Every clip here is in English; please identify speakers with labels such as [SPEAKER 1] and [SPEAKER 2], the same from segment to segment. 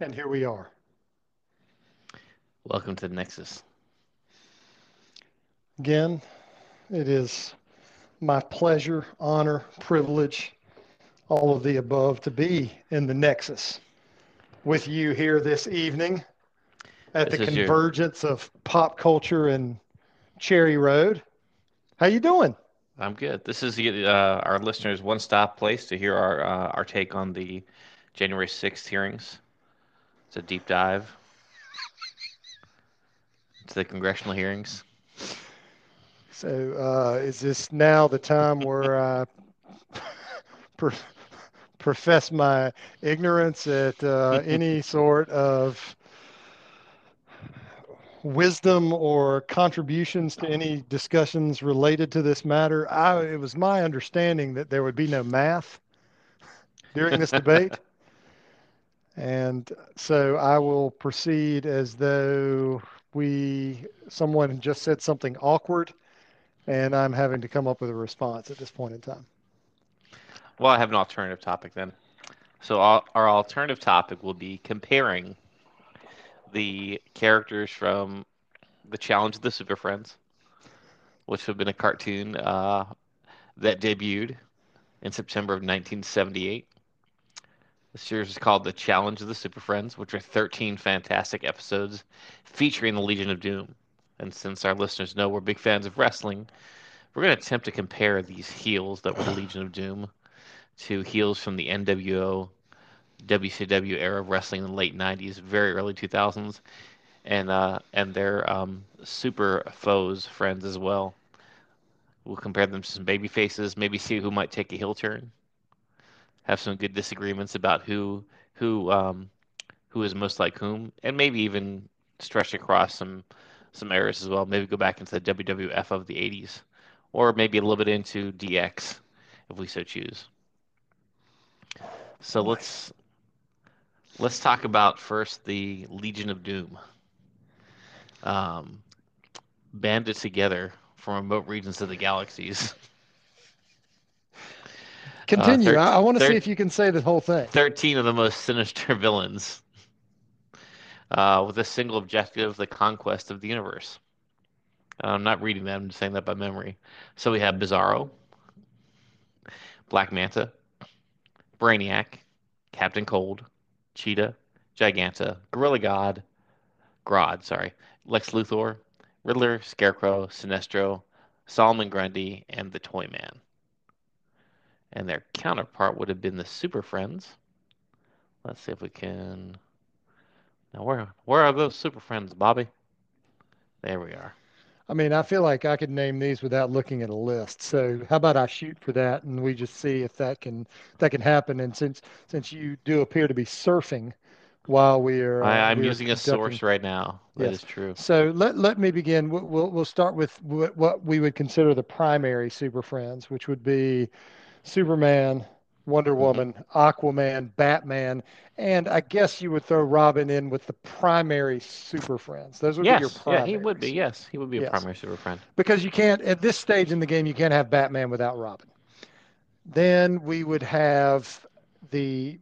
[SPEAKER 1] And here we are.
[SPEAKER 2] Welcome to the Nexus.
[SPEAKER 1] Again, it is my pleasure, honor, privilege, all of the above to be in the Nexus with you here this evening at
[SPEAKER 2] This
[SPEAKER 1] the
[SPEAKER 2] is your-
[SPEAKER 1] convergence of pop culture and Cherry Road. How you doing?
[SPEAKER 2] I'm good. This is uh, our listeners' one-stop place to hear our uh, our take on the January 6th hearings. It's a deep dive to the congressional hearings.
[SPEAKER 1] So, uh, is this now the time where I pro- profess my ignorance at uh, any sort of wisdom or contributions to any discussions related to this matter? I, it was my understanding that there would be no math during this debate. And so I will proceed as though we someone just said something awkward and I'm having to come up with a response at this point in time.
[SPEAKER 2] Well, I have an alternative topic then. So our, alternative topic will be comparing the characters from the Challenge of the Super Friends, which have been a cartoon uh, that debuted in September of 1978. The series is called The Challenge of the Super Friends, which are 13 fantastic episodes featuring the Legion of Doom. And since our listeners know we're big fans of wrestling, we're going to attempt to compare these heels that were the Legion of Doom to heels from the NWO, WCW era of wrestling in the late 90s, very early 2000s, and uh, and their um, super foes friends as well. We'll compare them to some baby faces, maybe see who might take a heel turn. Have some good disagreements about who who um, who is most like whom, and maybe even stretch across some some eras as well. Maybe go back into the WWF of the 80s, or maybe a little bit into DX, if we so choose. So let's let's talk about first the Legion of Doom. Um, banded together from remote regions of the galaxies.
[SPEAKER 1] Continue.
[SPEAKER 2] thir-
[SPEAKER 1] I, I want to
[SPEAKER 2] thir-
[SPEAKER 1] see if you can say the whole thing.
[SPEAKER 2] 13 of the most sinister villains uh, with a single objective the conquest of the universe. I'm not reading that, I'm just saying that by memory. So we have Bizarro, Black Manta, Brainiac, Captain Cold, Cheetah, Giganta, Gorilla God, Grodd, sorry, Lex Luthor, Riddler, Scarecrow, Sinestro, Solomon Grundy, and the Toy Man. And their counterpart would have been the Super Friends. Let's see if we can. Now, where where are those Super Friends, Bobby? There we are.
[SPEAKER 1] I mean, I feel like I could name these without looking at a list. So how about I shoot for that and we just see if that can that can happen. And since since you do appear to be surfing while we are, uh,
[SPEAKER 2] I,
[SPEAKER 1] are
[SPEAKER 2] using a source right now. That is
[SPEAKER 1] Yes.
[SPEAKER 2] true.
[SPEAKER 1] So let let me begin. We'll we'll, we'll start with what, what we would consider the primary super friends, which would be Superman, Wonder
[SPEAKER 2] Mm-hmm.
[SPEAKER 1] Woman, Aquaman, Batman, and I guess you would throw Robin in with the primary super friends. Those would be your
[SPEAKER 2] Yes, yeah, he would be. Yes, he would be a
[SPEAKER 1] Yes.
[SPEAKER 2] primary Super Friend.
[SPEAKER 1] because you can't at this stage in the game you can't have Batman without Robin. Then we would have the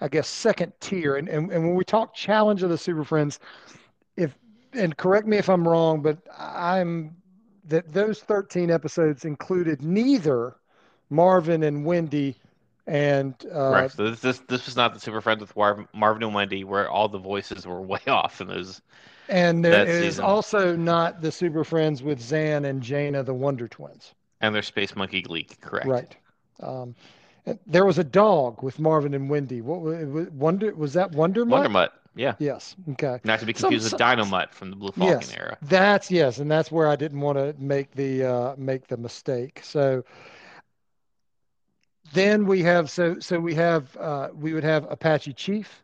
[SPEAKER 1] I guess second tier and, and, and when we talk challenge of the super friends, if and correct me if I'm wrong, but I'm that those 13 episodes included neither Marvin and Wendy and uh,
[SPEAKER 2] Correct. So this, this this was not the Super Friends with War- Marvin and Wendy, where all the voices were way off in those.
[SPEAKER 1] and there is
[SPEAKER 2] season.
[SPEAKER 1] also not the super friends with Zan and Jayna the Wonder Twins.
[SPEAKER 2] And their Space Monkey Gleek, correct?
[SPEAKER 1] Right. Um, and there was a dog with Marvin and Wendy. What was Wonder? Was that Wonder Mutt?
[SPEAKER 2] Wonder Mutt, yeah.
[SPEAKER 1] Yes. Okay.
[SPEAKER 2] Not to be confused
[SPEAKER 1] some-
[SPEAKER 2] with Dynomutt from the Blue Falcon
[SPEAKER 1] Yes.
[SPEAKER 2] era.
[SPEAKER 1] That's yes, and that's where I didn't want to make the uh, make the mistake. So then we have so so we have uh, we would have Apache Chief,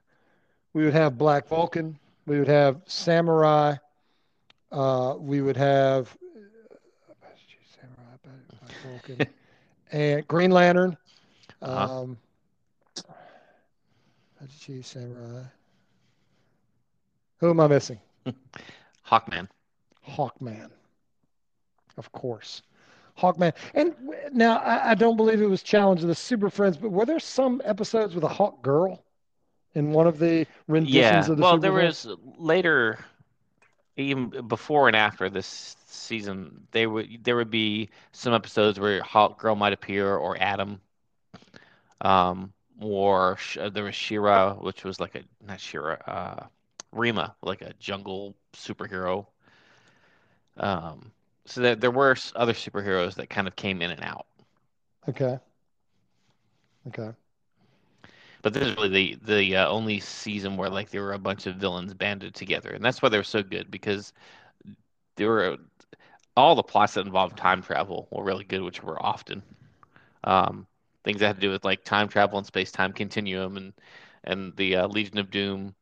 [SPEAKER 1] we would have Black Vulcan, we would have Samurai, uh, we would have Apache Chief, Samurai, Black Vulcan, and Green Lantern.
[SPEAKER 2] Uh-huh.
[SPEAKER 1] Um, Apache Chief, Samurai. Who am I missing?
[SPEAKER 2] Hawkman.
[SPEAKER 1] Hawkman, of course. Hawkman. And now I, I don't believe it was Challenge of the Super Friends, but were there some episodes with a Hawk Girl? in one of the renditions
[SPEAKER 2] Yeah.
[SPEAKER 1] of the
[SPEAKER 2] Well,
[SPEAKER 1] Super
[SPEAKER 2] there
[SPEAKER 1] Friends?
[SPEAKER 2] was later, even before and after this season, there would there would be some episodes where Hawk Girl might appear or Atom. Um, or there was Shira, which was like a not Shira, uh, Rima, like a jungle superhero. Um, so there there were other superheroes that kind of came in and out.
[SPEAKER 1] Okay. Okay.
[SPEAKER 2] But this is really the the uh, only season where like there were a bunch of villains banded together, and that's why they were so good because there were all the plots that involved time travel were really good, which were often um, things that had to do with like time travel and space time continuum and and the uh, Legion of Doom.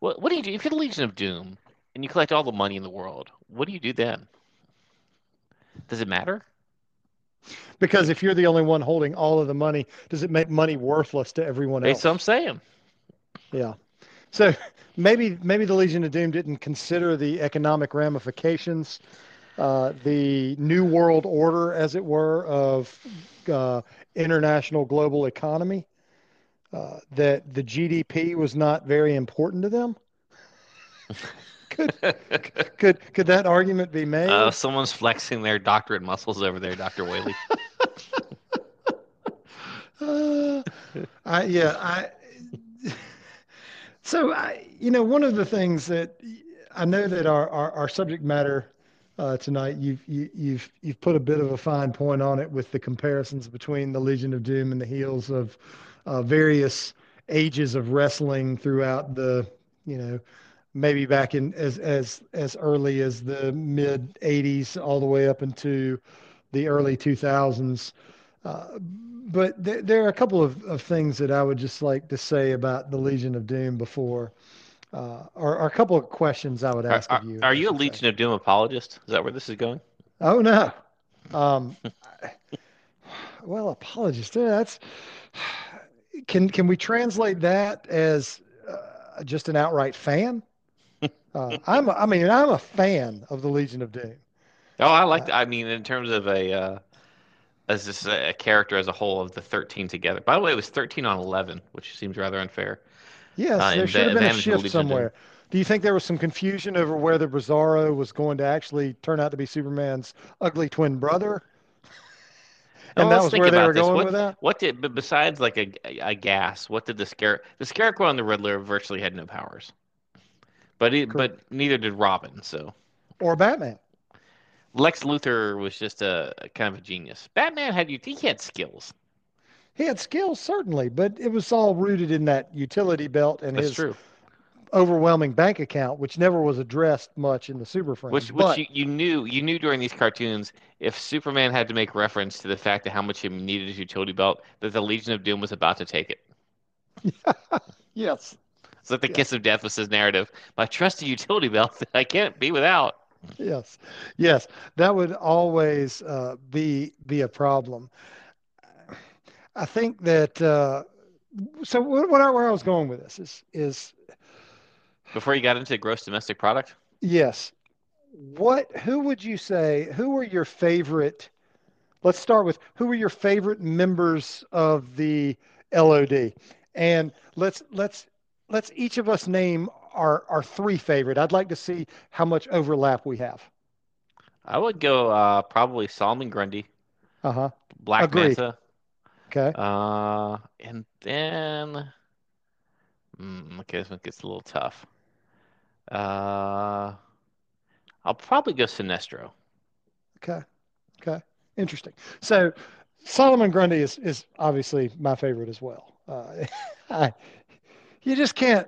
[SPEAKER 2] What what do you do if you're the Legion of Doom and you collect all the money in the world? What do you do then? Does it matter?
[SPEAKER 1] Because if you're the only one holding all of the money, does it make money worthless to everyone else?
[SPEAKER 2] That's what I'm saying.
[SPEAKER 1] Yeah. So maybe maybe the Legion of Doom didn't consider the economic ramifications, uh, the new world order, as it were, of uh, international global economy. Uh, that the GDP was not very important to them. could could could that argument be made?
[SPEAKER 2] Uh, someone's flexing their doctorate muscles over there, Doctor Whaley.
[SPEAKER 1] Uh, I, yeah, I. So I, you know, one of the things that I know that our our, our subject matter uh, tonight, you've you, you've you've put a bit of a fine point on it with the comparisons between the Legion of Doom and the heels of uh, various ages of wrestling throughout the, you know, maybe back in as as as early as the mid '80s all the way up into the early 2000s. Uh, but th- there are a couple of, of things that I would just like to say about the Legion of Doom before, uh, or, or a couple of questions I would ask
[SPEAKER 2] are,
[SPEAKER 1] of you.
[SPEAKER 2] are you a
[SPEAKER 1] should say.
[SPEAKER 2] Legion of Doom apologist? Is that where this is going?
[SPEAKER 1] Oh no. Um, well, apologist. That's can can we translate that as uh, just an outright fan? Uh, I'm a, I mean I'm a fan of the Legion of Doom.
[SPEAKER 2] Oh, I like.
[SPEAKER 1] Uh,
[SPEAKER 2] I mean, in terms of a uh, as just a, a character as a whole of the thirteen together. By the way, it was thirteen on eleven, which seems rather unfair.
[SPEAKER 1] Yes,
[SPEAKER 2] Uh,
[SPEAKER 1] there should have been a
[SPEAKER 2] advantage of the
[SPEAKER 1] shift
[SPEAKER 2] Legion of Doom.
[SPEAKER 1] somewhere. Do you think there was some confusion over whether Bizarro was going to actually turn out to be Superman's ugly twin brother? And that
[SPEAKER 2] let's
[SPEAKER 1] was
[SPEAKER 2] think
[SPEAKER 1] where they were
[SPEAKER 2] this.
[SPEAKER 1] going
[SPEAKER 2] What
[SPEAKER 1] with that?
[SPEAKER 2] what did besides like a, a gas? What did the scare the Scarecrow and the Riddler virtually had no powers, but he, but neither did Robin. So
[SPEAKER 1] Or Batman?
[SPEAKER 2] Lex Luthor was just a, a kind of a genius. Batman had you he had skills.
[SPEAKER 1] He had skills, certainly, but it was all rooted in that utility belt and
[SPEAKER 2] That's
[SPEAKER 1] his
[SPEAKER 2] true.
[SPEAKER 1] overwhelming bank account, which never was addressed much in the Super Friends.
[SPEAKER 2] Which which
[SPEAKER 1] but
[SPEAKER 2] you, you knew you knew during these cartoons if Superman had to make reference to the fact of how much he needed his utility belt that the Legion of Doom was about to take it.
[SPEAKER 1] yes,
[SPEAKER 2] It's like the
[SPEAKER 1] Yeah.
[SPEAKER 2] kiss of death was his narrative. My trusty utility belt that I can't be without.
[SPEAKER 1] yes, yes, that would always uh, be be a problem. I think that uh, so. What, what I, where I was going with this is is
[SPEAKER 2] Before you got into gross domestic product,
[SPEAKER 1] yes. What? Who would you say? Who were your favorite? Let's start with who were your favorite members of the LOD, and let's let's let's each of us name our our three favorite. I'd like to see how much overlap we have.
[SPEAKER 2] I would go uh, probably Solomon Grundy,
[SPEAKER 1] Uh huh.
[SPEAKER 2] Black
[SPEAKER 1] Agreed.
[SPEAKER 2] Manta,
[SPEAKER 1] Okay.
[SPEAKER 2] uh, and then mm, okay, this one gets a little tough. Uh, I'll probably go Sinestro.
[SPEAKER 1] Okay. Okay. Interesting. So Solomon Grundy is is obviously my favorite as well. Uh, I, you just can't.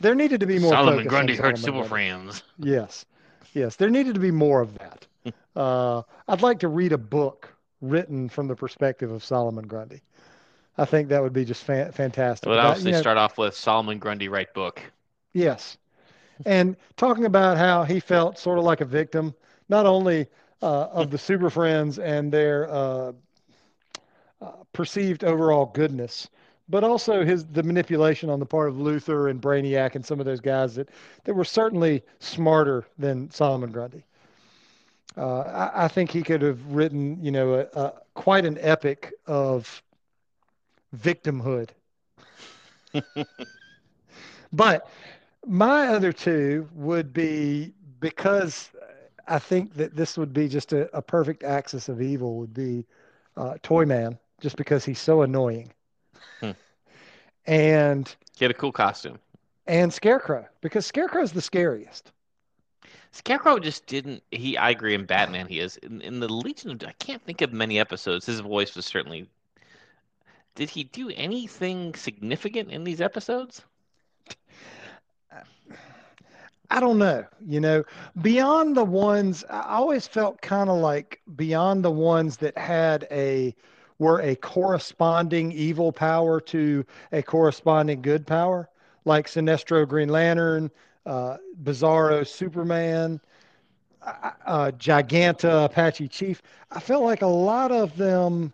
[SPEAKER 1] There needed to be more.
[SPEAKER 2] Solomon Grundy hurt Super Friends.
[SPEAKER 1] Yes. Yes. There needed to be more of that. Uh, I'd like to read a book written from the perspective of Solomon Grundy. I think that would be just fa- fantastic.
[SPEAKER 2] But I would
[SPEAKER 1] About,
[SPEAKER 2] obviously
[SPEAKER 1] you know,
[SPEAKER 2] start off with Solomon Grundy write book.
[SPEAKER 1] Yes. And talking about how he felt sort of like a victim, not only uh, of the Super Friends and their uh, uh, perceived overall goodness, but also his the manipulation on the part of Luthor and Brainiac and some of those guys that, that were certainly smarter than Solomon Grundy. Uh, I, I think he could have written, you know, a, a, quite an epic of victimhood but my other two would be because I think that this would be just a, a perfect axis of evil would be uh, Toyman, just because he's so annoying.
[SPEAKER 2] Hmm.
[SPEAKER 1] And
[SPEAKER 2] Get a cool costume.
[SPEAKER 1] and Scarecrow, because Scarecrow's the scariest.
[SPEAKER 2] Scarecrow just didn't. He, I agree. In Batman, he is. In, in the Legion of, I can't think of many episodes. His voice was certainly. Did he do anything significant in these episodes?
[SPEAKER 1] I don't know, you know, beyond the ones I always felt kind of like beyond the ones that had a were a corresponding evil power to a corresponding good power, like Sinestro Green Lantern, uh, Bizarro Superman, uh, uh, Giganta Apache Chief. I felt like a lot of them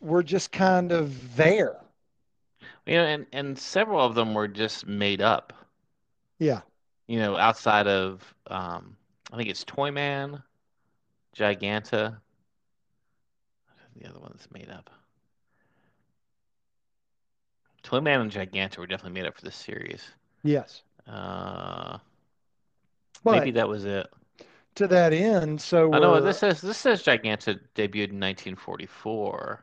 [SPEAKER 1] were just kind of there.
[SPEAKER 2] You know, and and several of them were just made up.
[SPEAKER 1] Yeah.
[SPEAKER 2] You know, outside of um, I think it's Toyman, Giganta. The other one that's made up. Toyman and Giganta were definitely made up for this series.
[SPEAKER 1] Yes.
[SPEAKER 2] Uh,
[SPEAKER 1] But
[SPEAKER 2] maybe that was it.
[SPEAKER 1] to that end, so
[SPEAKER 2] I know this says this says Giganta debuted in 1944.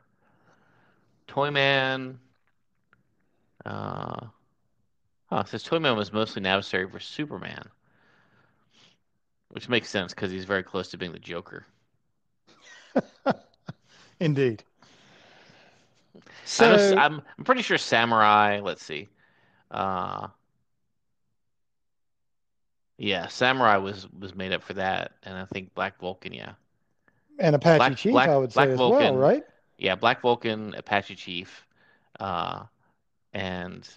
[SPEAKER 2] Toyman. Uh, oh, it says Toyman was mostly an adversary for Superman, which makes sense because he's very close to being the Joker.
[SPEAKER 1] indeed.
[SPEAKER 2] I know,
[SPEAKER 1] So
[SPEAKER 2] I'm I'm pretty sure Samurai. Let's see. Uh, yeah, Samurai was was made up for that, and I think Black Vulcan. Yeah,
[SPEAKER 1] and Apache
[SPEAKER 2] Black-
[SPEAKER 1] Chief,
[SPEAKER 2] Black-
[SPEAKER 1] I would
[SPEAKER 2] Black
[SPEAKER 1] say as well, right?
[SPEAKER 2] yeah, Black Vulcan, Apache Chief, uh, and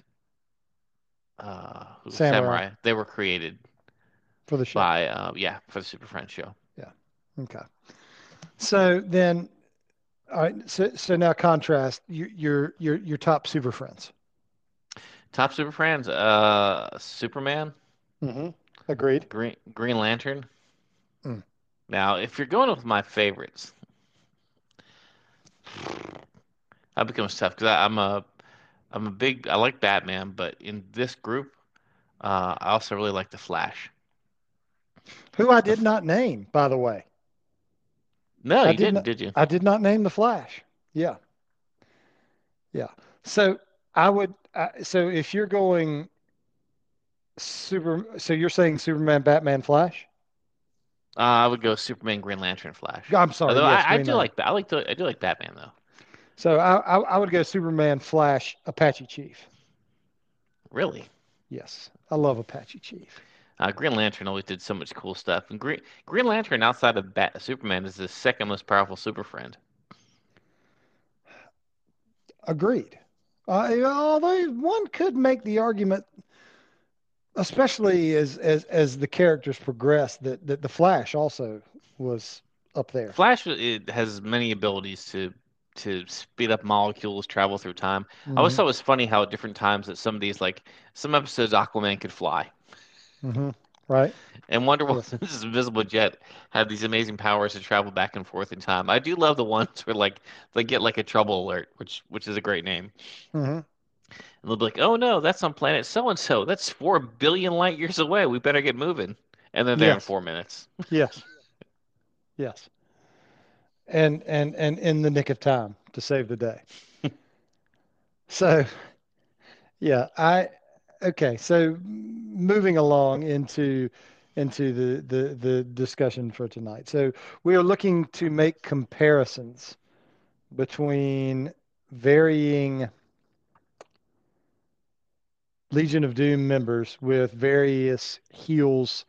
[SPEAKER 2] uh,
[SPEAKER 1] Samurai.
[SPEAKER 2] Samurai. They were created
[SPEAKER 1] For the show.
[SPEAKER 2] by uh, yeah for the Super Friends show. Yeah.
[SPEAKER 1] Okay. So then, all right. So so now contrast your your your your top super friends.
[SPEAKER 2] Top Super Friends, uh, Superman,
[SPEAKER 1] Mm-hmm. Agreed.
[SPEAKER 2] Green Green Lantern.
[SPEAKER 1] Mm.
[SPEAKER 2] Now, if you're going with my favorites, that becomes tough because I'm a I'm a big I like Batman, but in this group, uh, I also really like the Flash.
[SPEAKER 1] Who I did not name, by the way.
[SPEAKER 2] No,
[SPEAKER 1] I
[SPEAKER 2] you
[SPEAKER 1] did
[SPEAKER 2] didn't,
[SPEAKER 1] not-
[SPEAKER 2] did you?
[SPEAKER 1] I did not name the Flash. Yeah. Yeah. So I would. Uh, so if you're going super, so you're saying Superman, Batman, Flash?
[SPEAKER 2] Uh, I would go Superman, Green Lantern, Flash.
[SPEAKER 1] I'm sorry.
[SPEAKER 2] Although
[SPEAKER 1] yes,
[SPEAKER 2] I, I do
[SPEAKER 1] Lantern.
[SPEAKER 2] like I like to, I do like Batman though.
[SPEAKER 1] So I, I I would go Superman, Flash, Apache Chief.
[SPEAKER 2] Really,
[SPEAKER 1] Yes, I love Apache Chief.
[SPEAKER 2] Uh, Green Lantern always did so much cool stuff, and Green Green Lantern outside of Bat Superman is the second most powerful super friend.
[SPEAKER 1] Agreed. Uh, although one could make the argument, especially as as as the characters progress, that that the Flash also was up there.
[SPEAKER 2] Flash it has many abilities to to speed up molecules, travel through time. I always
[SPEAKER 1] Mhm,
[SPEAKER 2] thought it was funny how at different times that some of these like some episodes Aquaman could fly,
[SPEAKER 1] mhm, Right.
[SPEAKER 2] and Wonder
[SPEAKER 1] Yes.
[SPEAKER 2] Woman's invisible jet had these amazing powers to travel back and forth in time. I do love the ones where like they get like a trouble alert, which which is a great name.
[SPEAKER 1] hmm
[SPEAKER 2] And they'll be like, "Oh no, that's on planet so and so. That's four billion light years away. We better get moving." And then they're there in four minutes.
[SPEAKER 1] Yes. Yes. And and and in the nick of time to save the day. So, yeah, I okay. So moving along into into the the the discussion for tonight. So we are looking to make comparisons between varying Legion of Doom members with various heels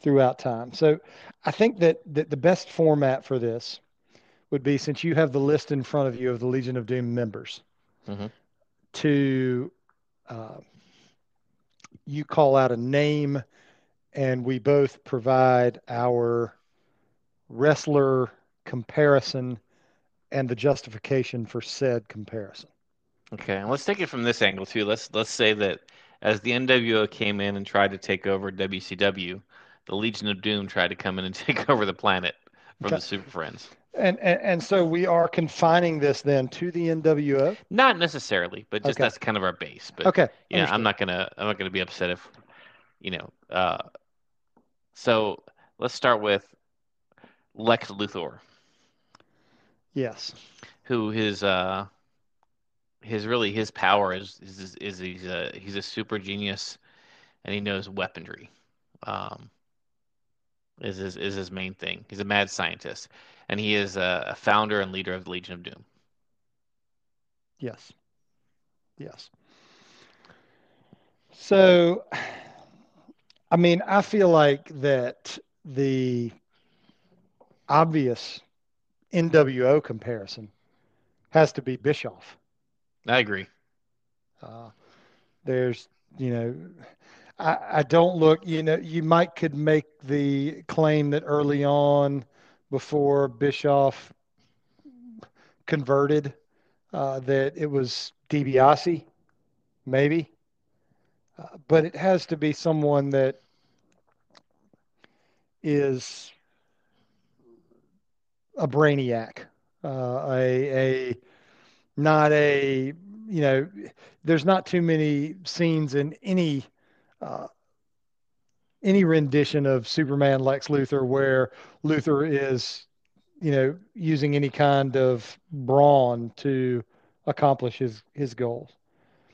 [SPEAKER 1] throughout time. So I think that, that the best format for this would be since you have the list in front of you of the Legion of Doom members
[SPEAKER 2] Mhm.
[SPEAKER 1] to uh, you call out a name and we both provide our wrestler comparison and the justification for said comparison.
[SPEAKER 2] Okay, and let's take it from this angle too. Let's let's say that as the NWO came in and tried to take over WCW, the Legion of Doom tried to come in and take over the planet from
[SPEAKER 1] Okay.
[SPEAKER 2] the Super Friends.
[SPEAKER 1] And, and and so we are confining this then to the NWO.
[SPEAKER 2] Not necessarily, but just
[SPEAKER 1] Okay.
[SPEAKER 2] that's kind of our base. But
[SPEAKER 1] Okay.
[SPEAKER 2] yeah,
[SPEAKER 1] understood.
[SPEAKER 2] I'm not gonna I'm not gonna be upset if you know. Uh, so let's start with Lex Luthor,
[SPEAKER 1] Yes.
[SPEAKER 2] who his uh his really his power is is is he's a he's a super genius, and he knows weaponry. Um, is his is his main thing. He's a mad scientist, and he is a, founder and leader of the Legion of Doom.
[SPEAKER 1] Yes. Yes. So, I mean, I feel like that the obvious NWO comparison has to be Bischoff.
[SPEAKER 2] I agree.
[SPEAKER 1] Uh, there's, you know, I, I don't look, you know, you might could make the claim that early on, before Bischoff converted, uh, that it was DiBiase, maybe. Uh, but it has to be someone that is a brainiac, uh, a, a not a you know there's not too many scenes in any uh, any rendition of Superman Lex Luthor where Luthor is you know using any kind of brawn to accomplish his his goals.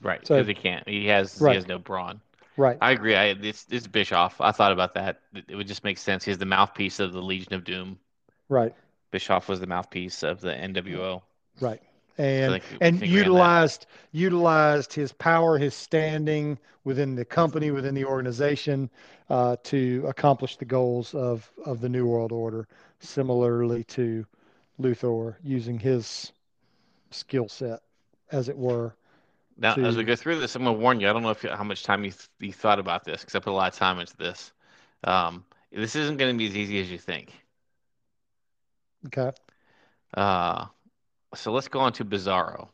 [SPEAKER 2] Right,
[SPEAKER 1] So-
[SPEAKER 2] because he can't. He has
[SPEAKER 1] Right.
[SPEAKER 2] he has no brawn.
[SPEAKER 1] Right.
[SPEAKER 2] I agree. I it's it's Bischoff. I thought about that. It would just make sense. He's the mouthpiece of the Legion of Doom.
[SPEAKER 1] Right.
[SPEAKER 2] Bischoff was the mouthpiece of the NWO.
[SPEAKER 1] Right. And
[SPEAKER 2] think
[SPEAKER 1] and
[SPEAKER 2] can agree on that.
[SPEAKER 1] utilized utilized his power, his standing within the company, within the organization, uh, to accomplish the goals of of the New World Order. Similarly to Luthor, using his skill set, as it were.
[SPEAKER 2] Now, as we go through this, I'm going to warn you. I don't know if you, how much time you, th- you thought about this because I put a lot of time into this. Um, this isn't going to be as easy as you think.
[SPEAKER 1] Okay.
[SPEAKER 2] Uh, so let's go on to Bizarro,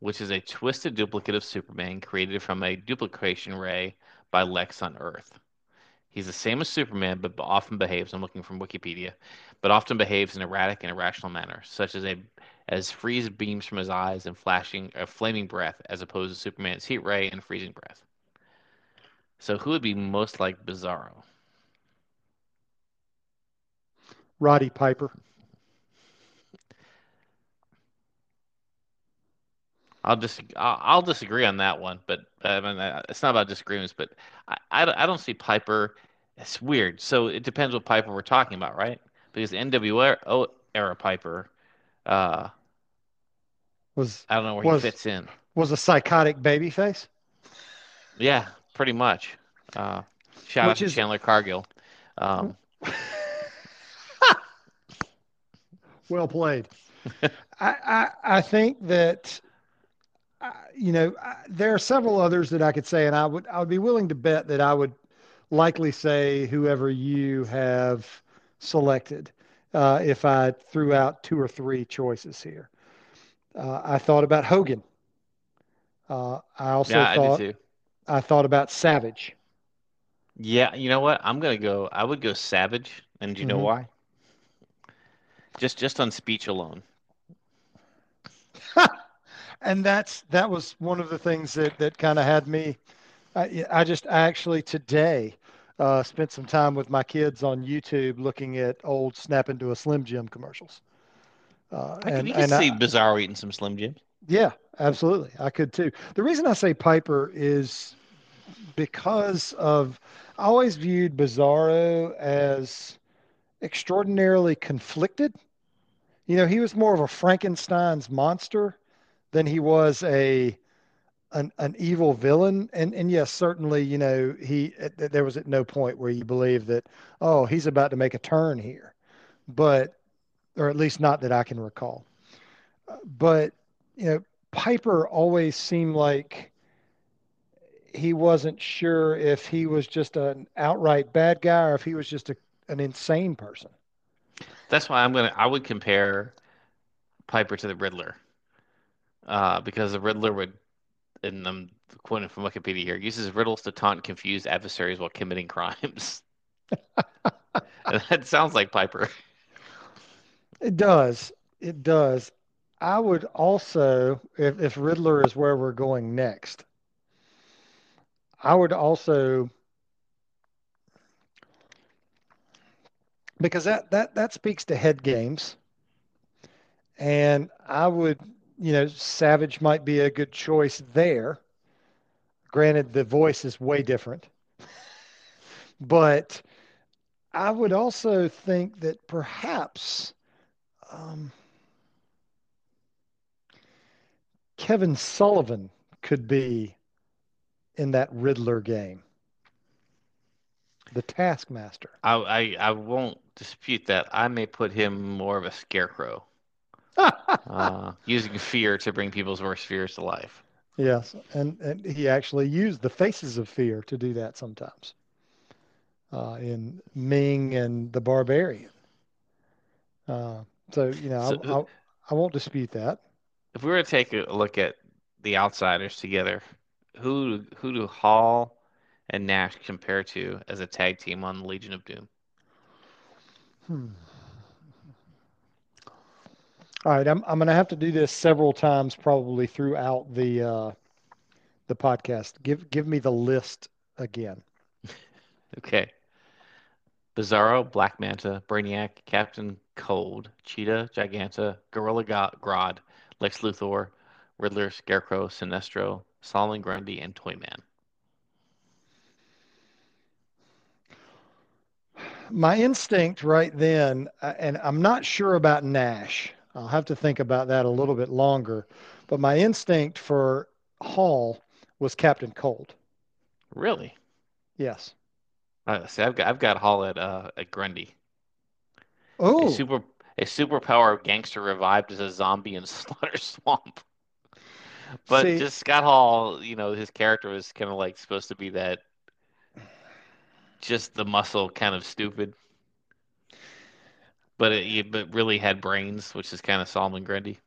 [SPEAKER 2] which is a twisted duplicate of Superman created from a duplication ray by Lex on Earth. He's the same as Superman, but often behaves, I'm looking from Wikipedia, but often behaves in erratic and irrational manner, such as a as freeze beams from his eyes and flashing a flaming breath, as opposed to Superman's heat ray and freezing breath. So who would be most like Bizarro?
[SPEAKER 1] Roddy Piper.
[SPEAKER 2] I'll just I'll, I'll disagree on that one, but I mean uh, it's not about disagreements, but I, I, don't- see Piper. It's weird. So it depends what Piper we're talking about, right? Because NWO era Piper, uh,
[SPEAKER 1] Was
[SPEAKER 2] I don't know where
[SPEAKER 1] Was-
[SPEAKER 2] he fits in.
[SPEAKER 1] was a psychotic babyface.
[SPEAKER 2] Yeah, pretty much. Uh, shout out
[SPEAKER 1] Which
[SPEAKER 2] to Chandler Cargill. Um,
[SPEAKER 1] well played. I, I I think that uh, you know I, there are several others that I could say, and I would I would be willing to bet that I would likely say whoever you have selected uh, if I threw out two or three choices here. Uh, I thought about Hogan. Uh, I also
[SPEAKER 2] yeah, I
[SPEAKER 1] thought
[SPEAKER 2] too.
[SPEAKER 1] I thought about Savage.
[SPEAKER 2] Yeah, you know what? I'm gonna go. I would go Savage, and do you know
[SPEAKER 1] Mhm.
[SPEAKER 2] why? Just just on speech alone.
[SPEAKER 1] and that's that was one of the things that that kind of had me I, I just actually today uh, spent some time with my kids on YouTube looking at old Snap into a Slim Jim commercials. Uh,
[SPEAKER 2] I can,
[SPEAKER 1] and
[SPEAKER 2] you can
[SPEAKER 1] and
[SPEAKER 2] see
[SPEAKER 1] I-
[SPEAKER 2] Bizarro eating some Slim Jims.
[SPEAKER 1] yeah, absolutely. I could too. The reason I say Piper is because of I always viewed Bizarro as extraordinarily conflicted. You know, he was more of a Frankenstein's monster than he was a an, an evil villain. And and yes, certainly, you know, he there was at no point where you believe that oh, he's about to make a turn here. But or at least not that I can recall. But you know, Piper always seemed like he wasn't sure if he was just an outright bad guy or if he was just a, an insane person.
[SPEAKER 2] That's why I'm gonna. I would compare Piper to the Riddler, uh, because the Riddler would, and I'm quoting from Wikipedia here, uses riddles to taunt confused adversaries while committing crimes. that sounds like Piper.
[SPEAKER 1] It does. It does. I would also, if, if Riddler is where we're going next, I would also because that that that speaks to head games, and I would, you know, Savage might be a good choice there. Granted, the voice is way different, but I would also think that perhaps um, Kevin Sullivan could be in that Riddler game. The Taskmaster.
[SPEAKER 2] I, I, I won't dispute that. I may put him more of a scarecrow, uh, using fear to bring people's worst fears to life.
[SPEAKER 1] Yes, and, and he actually used the faces of fear to do that sometimes. Uh, in Meng and the Barbarian. Uh, so you know, so, I, I, I won't dispute that.
[SPEAKER 2] If we were to take a look at the outsiders together, who who do Hall and Nash compare to as a tag team on the Legion of Doom?
[SPEAKER 1] Hmm. All right, I'm I'm going to have to do this several times, probably throughout the uh, the podcast. Give give me the list again.
[SPEAKER 2] okay. Bizarro, Black Manta, Brainiac, Captain Cold, Cheetah, Giganta, Gorilla Grodd, Lex Luthor, Riddler, Scarecrow, Sinestro, Solomon Grundy, and Toyman.
[SPEAKER 1] My instinct right then, uh, and I'm not sure about Nash. I'll have to think about that a little bit longer. But my instinct for Hall was Captain Cold.
[SPEAKER 2] Really?
[SPEAKER 1] Yes.
[SPEAKER 2] Uh, see, I've got I've got Hall at uh, at Grundy.
[SPEAKER 1] Oh,
[SPEAKER 2] a super a superpower gangster revived as a zombie in Slaughter Swamp. But see, just Scott Hall, you know, his character was kind of like supposed to be that, just the muscle kind of stupid. But it but really had brains, which is kind of Solomon Grundy.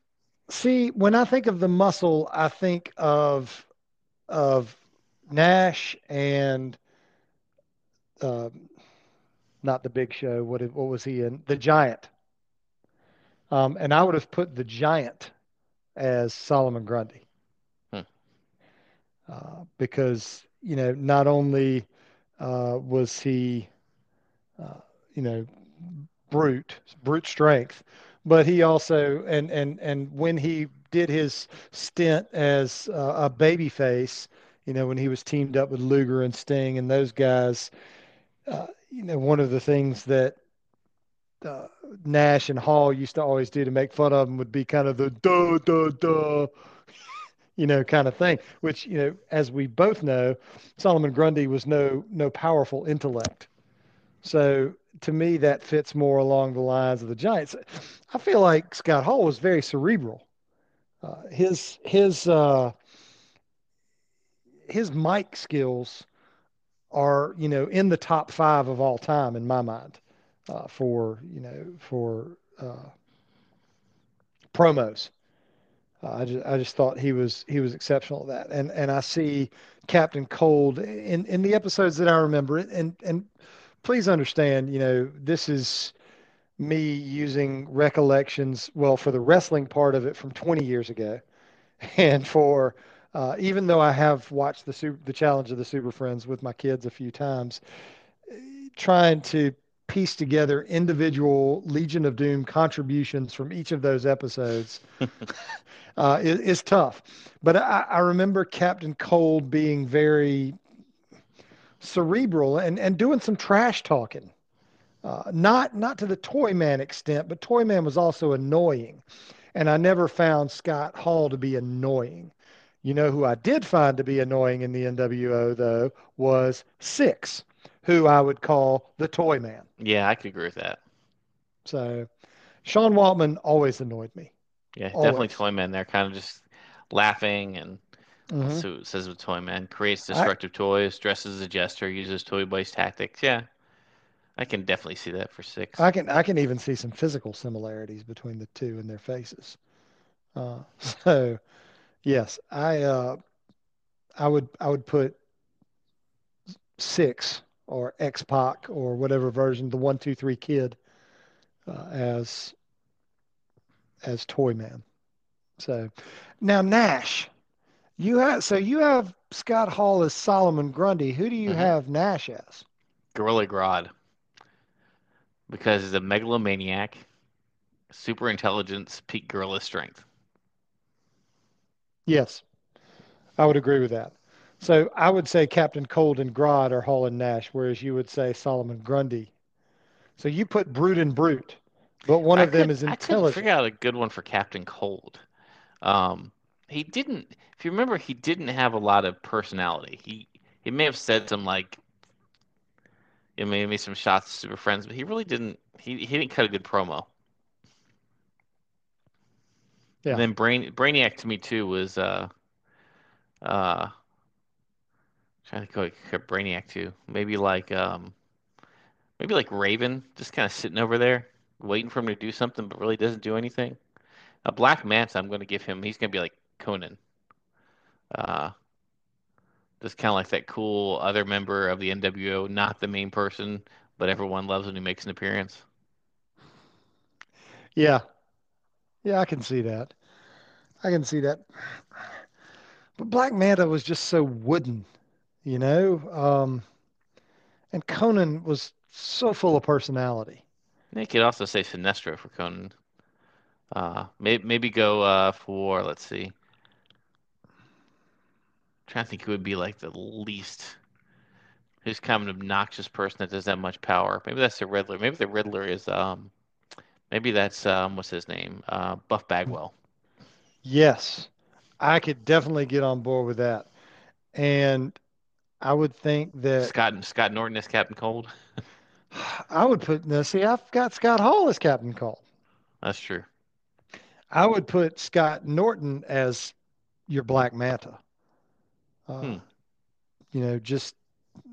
[SPEAKER 1] See, when I think of the muscle, I think of of Nash and uh, not the Big Show. What what was he in? The Giant. Um, and I would have put the Giant as Solomon Grundy. Hmm. Uh, because you know not only uh, was he uh, you know brute brute strength, but he also and and and when he did his stint as uh, a baby face, you know when he was teamed up with Luger and Sting and those guys, uh, you know, one of the things that uh, Nash and Hall used to always do to make fun of him would be kind of the duh, duh, duh, you know, kind of thing, which, you know, as we both know, Solomon Grundy was no, no powerful intellect. So to me, that fits more along the lines of the Giants. I feel like Scott Hall was very cerebral. Uh, his, his, uh, his mic skills are you know in the top five of all time in my mind uh, for you know for uh, promos. Uh, I just I just thought he was he was exceptional at that, and and I see Captain Cold in in the episodes that I remember, and and please understand, you know, this is me using recollections well for the wrestling part of it from 20 years ago, and for uh, even though I have watched the super, the challenge of the Super Friends with my kids a few times, trying to piece together individual Legion of Doom contributions from each of those episodes uh, is, is, tough. But I, I, remember Captain Cold being very cerebral and, and doing some trash talking. Uh, not not to the Toyman extent, but Toyman was also annoying, and I never found Scott Hall to be annoying. You know who I did find to be annoying in the NWO though was Syxx, who I would call the toy man.
[SPEAKER 2] Yeah, I could agree with that.
[SPEAKER 1] So Sean Waltman always annoyed me.
[SPEAKER 2] Yeah, always. definitely toy man. They're kind of just laughing and mm-hmm. so says with toy man creates destructive I, toys, dresses as a jester, uses toy boys tactics. Yeah. I can definitely see that for Syxx.
[SPEAKER 1] I can I can even see some physical similarities between the two in their faces. Uh, so Yes, I uh, I would I would put Syxx or X Pac or whatever version, the one two three kid, uh, as as Toyman. So now Nash, you have so you have Scott Hall as Solomon Grundy. Who do you
[SPEAKER 2] Mhm.
[SPEAKER 1] have Nash as?
[SPEAKER 2] Gorilla Grodd. Because he's a megalomaniac, super intelligence, peak gorilla strength.
[SPEAKER 1] Yes, I would agree with that. So I would say Captain Cold and Grodd are Hall and Nash, whereas you would say Solomon Grundy. So you put Brute and Brute, but one
[SPEAKER 2] I
[SPEAKER 1] of them
[SPEAKER 2] could-
[SPEAKER 1] is
[SPEAKER 2] I couldn't
[SPEAKER 1] intelligent.
[SPEAKER 2] figure out a good one for Captain Cold. Um, he didn't. If you remember, he didn't have a lot of personality. He he may have said some like, you know, maybe some shots to Super Friends, but he really didn't. He he didn't cut a good promo.
[SPEAKER 1] Yeah.
[SPEAKER 2] And then Brain Brainiac to me too was uh uh trying to go Brainiac too. Maybe like um maybe like Raven, just kind of sitting over there waiting for him to do something, but really doesn't do anything. A Black Manta, I'm going to give him. He's going to be like Konnan. Uh, just kind of like that cool other member of the NWO, not the main person, but everyone loves when he makes an appearance.
[SPEAKER 1] Yeah. Yeah, I can see that. I can see that. But Black Manta was just so wooden, you know? Um, and Konnan was so full of personality.
[SPEAKER 2] You could also say Sinestro for Konnan. Uh, maybe maybe go uh, for let's see. Trying to think who would be like the least. Who's kind of an obnoxious person that doesn't have much power? Maybe that's the Riddler. Maybe the Riddler is um, maybe that's um, what's his name? Uh, Buff Bagwell.
[SPEAKER 1] Yes, I could definitely get on board with that. And I would think that
[SPEAKER 2] Scott Scott Norton is Captain Cold.
[SPEAKER 1] I would put, now see, I've got Scott Hall as Captain Cold.
[SPEAKER 2] That's true.
[SPEAKER 1] I would put Scott Norton as your Black Manta. Uh,
[SPEAKER 2] Hmm.
[SPEAKER 1] You know, just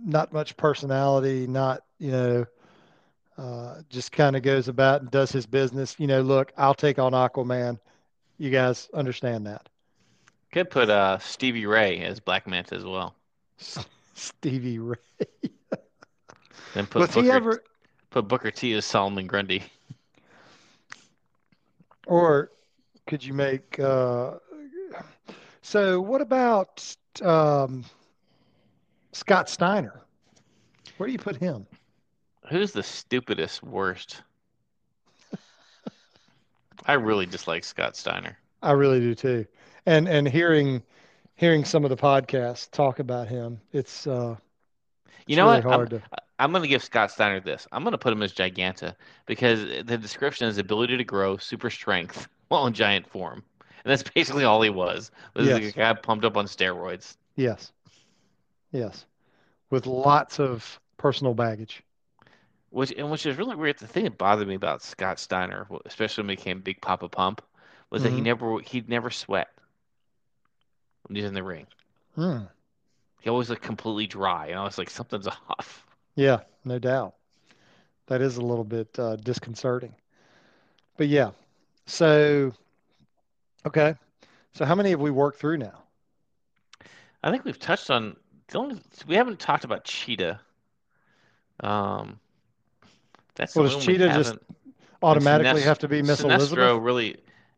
[SPEAKER 1] not much personality, not, you know, uh, just kind of goes about and does his business. You know, look, I'll take on Aquaman. You guys understand that.
[SPEAKER 2] Could put uh, Stevie Ray as Black Manta as well.
[SPEAKER 1] Stevie Ray.
[SPEAKER 2] Then put
[SPEAKER 1] Was
[SPEAKER 2] Booker,
[SPEAKER 1] he ever,
[SPEAKER 2] put Booker T as Solomon Grundy.
[SPEAKER 1] or could you make, uh, so what about um, Scott Steiner? Where do you put him?
[SPEAKER 2] Who's the stupidest worst? I really dislike Scott Steiner.
[SPEAKER 1] I really do too. And and hearing hearing some of the podcasts talk about him, it's uh
[SPEAKER 2] You
[SPEAKER 1] it's
[SPEAKER 2] know
[SPEAKER 1] really
[SPEAKER 2] what? I'm,
[SPEAKER 1] to
[SPEAKER 2] I'm going to give Scott Steiner this. I'm going to put him as Giganta because the description is ability to grow, super strength while in giant form. And that's basically all he was. Was
[SPEAKER 1] Yes.
[SPEAKER 2] a guy pumped up on steroids.
[SPEAKER 1] yes. Yes. With lots of personal baggage.
[SPEAKER 2] Which and which is really weird. The thing that bothered me about Scott Steiner, especially when he became Big Papa Pump, was that he
[SPEAKER 1] Mhm.
[SPEAKER 2] never he'd never sweat when he's in the ring.
[SPEAKER 1] Hmm.
[SPEAKER 2] He always looked completely dry, and I was like, something's off.
[SPEAKER 1] Yeah, no doubt. That is a little bit uh, disconcerting. But yeah. So okay. So how many have we worked through now?
[SPEAKER 2] I think we've touched on the only we haven't talked about Cheetah. Um, that's
[SPEAKER 1] Well, does Cheetah just. Automatically
[SPEAKER 2] Sinest-
[SPEAKER 1] have to be Miss
[SPEAKER 2] Sinestro
[SPEAKER 1] Elizabeth?
[SPEAKER 2] really,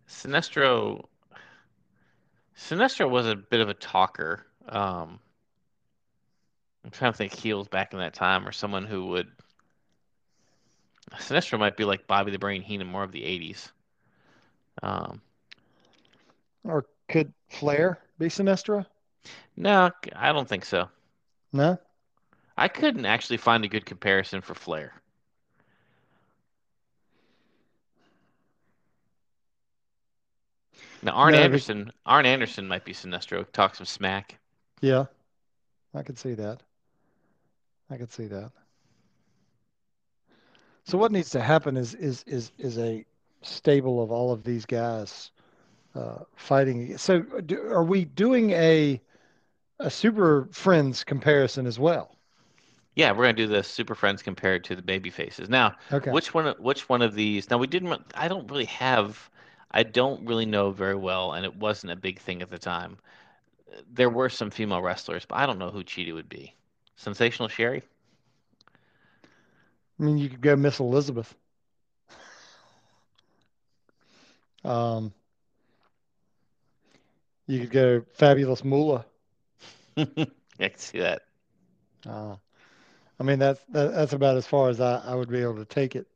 [SPEAKER 2] Sinestro, Sinestro was a bit of a talker. Um, I'm trying to think heels back in that time or someone who would. Sinestro might be like Bobby the Brain Heenan, more of the 80s. Um,
[SPEAKER 1] Or could Flair be Sinestra?
[SPEAKER 2] no, I don't think so.
[SPEAKER 1] No?
[SPEAKER 2] I couldn't actually find a good comparison for Flair. Now, Arn
[SPEAKER 1] No, but-
[SPEAKER 2] Anderson, Arn Anderson might be Sinestro. Talk some smack.
[SPEAKER 1] Yeah. I could see that. I could see that. So what needs to happen is is is is a stable of all of these guys fighting. So do, are we doing a a Super Friends comparison as well?
[SPEAKER 2] Yeah, we're gonna do the Super Friends compared to the Baby Faces. Now,
[SPEAKER 1] Okay.
[SPEAKER 2] which one? Which one of these? Now, we didn't. I don't really have. I don't really know very well, and it wasn't a big thing at the time. There were some female wrestlers, but I don't know who Cheetah would be. Sensational Sherry.
[SPEAKER 1] I mean, you could go Miss Elizabeth. Um, you could go Fabulous Moolah.
[SPEAKER 2] I can see that.
[SPEAKER 1] Uh, I mean, that's that, that's about as far as I, I would be able to take it,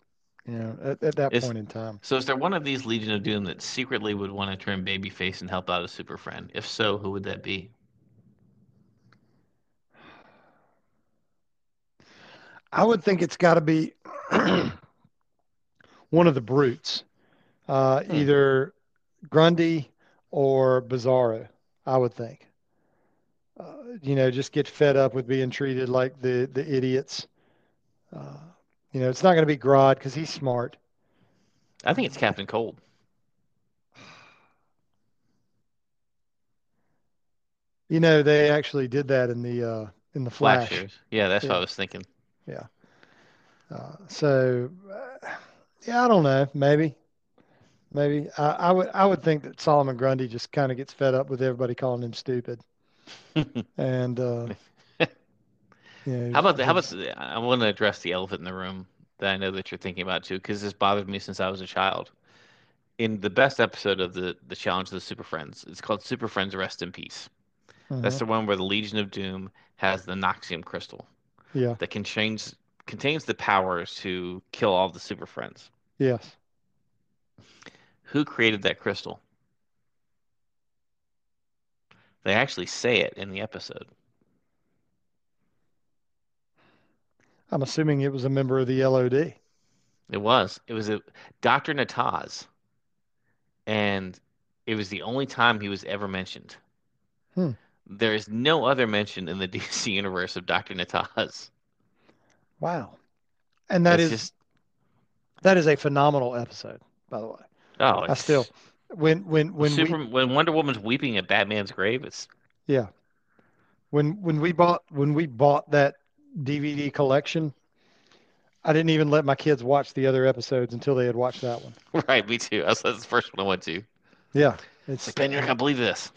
[SPEAKER 1] you know, at, at that
[SPEAKER 2] Is-
[SPEAKER 1] point in time.
[SPEAKER 2] So is there one of these Legion of Doom that secretly would want to turn babyface and help out a super friend? If so, who would that be?
[SPEAKER 1] I would think it's got to be one of the brutes, uh,
[SPEAKER 2] Hmm.
[SPEAKER 1] either Grundy or Bizarro. I would think. Uh, you know, just get fed up with being treated like the the idiots. Uh, you know, it's not going to be Grodd because he's smart.
[SPEAKER 2] I think it's Captain Cold.
[SPEAKER 1] You know, they actually did that in the uh, in the Flash.
[SPEAKER 2] Yeah, that's what I was thinking. Yeah.
[SPEAKER 1] Uh, so, uh, yeah, I don't know. Maybe, maybe I, I would I would think that Solomon Grundy just kind of gets fed up with everybody calling him stupid, and uh, know,
[SPEAKER 2] How about the, how about I want to address the elephant in the room that I know that you're thinking about too, because this bothered me since I was a child. In the best episode of the the Challenge of the Super Friends, it's called Super Friends Rest in Peace. That's
[SPEAKER 1] Mhm.
[SPEAKER 2] the one where the Legion of Doom has the Noxium crystal
[SPEAKER 1] yeah,
[SPEAKER 2] that can change contains the powers to kill all the Super Friends.
[SPEAKER 1] yes.
[SPEAKER 2] Who created that crystal? They actually say it in the episode.
[SPEAKER 1] I'm assuming it was a member of the LOD.
[SPEAKER 2] It was. It was a Dr. Natas. And it was the only time he was ever mentioned.
[SPEAKER 1] Hmm.
[SPEAKER 2] There is no other mention in the DC universe of Dr. Natas.
[SPEAKER 1] Wow, and that
[SPEAKER 2] It's
[SPEAKER 1] is
[SPEAKER 2] just
[SPEAKER 1] that is a phenomenal episode, by the way.
[SPEAKER 2] Oh,
[SPEAKER 1] I still when when when
[SPEAKER 2] Super,
[SPEAKER 1] we
[SPEAKER 2] when Wonder Woman's weeping at Batman's grave, it's
[SPEAKER 1] yeah when when we bought when we bought that DVD collection, I didn't even let my kids watch the other episodes until they had watched that one.
[SPEAKER 2] right. Me too. That's, that's the first one I went to.
[SPEAKER 1] Yeah,
[SPEAKER 2] It's like, Ben, you're not gonna believe this.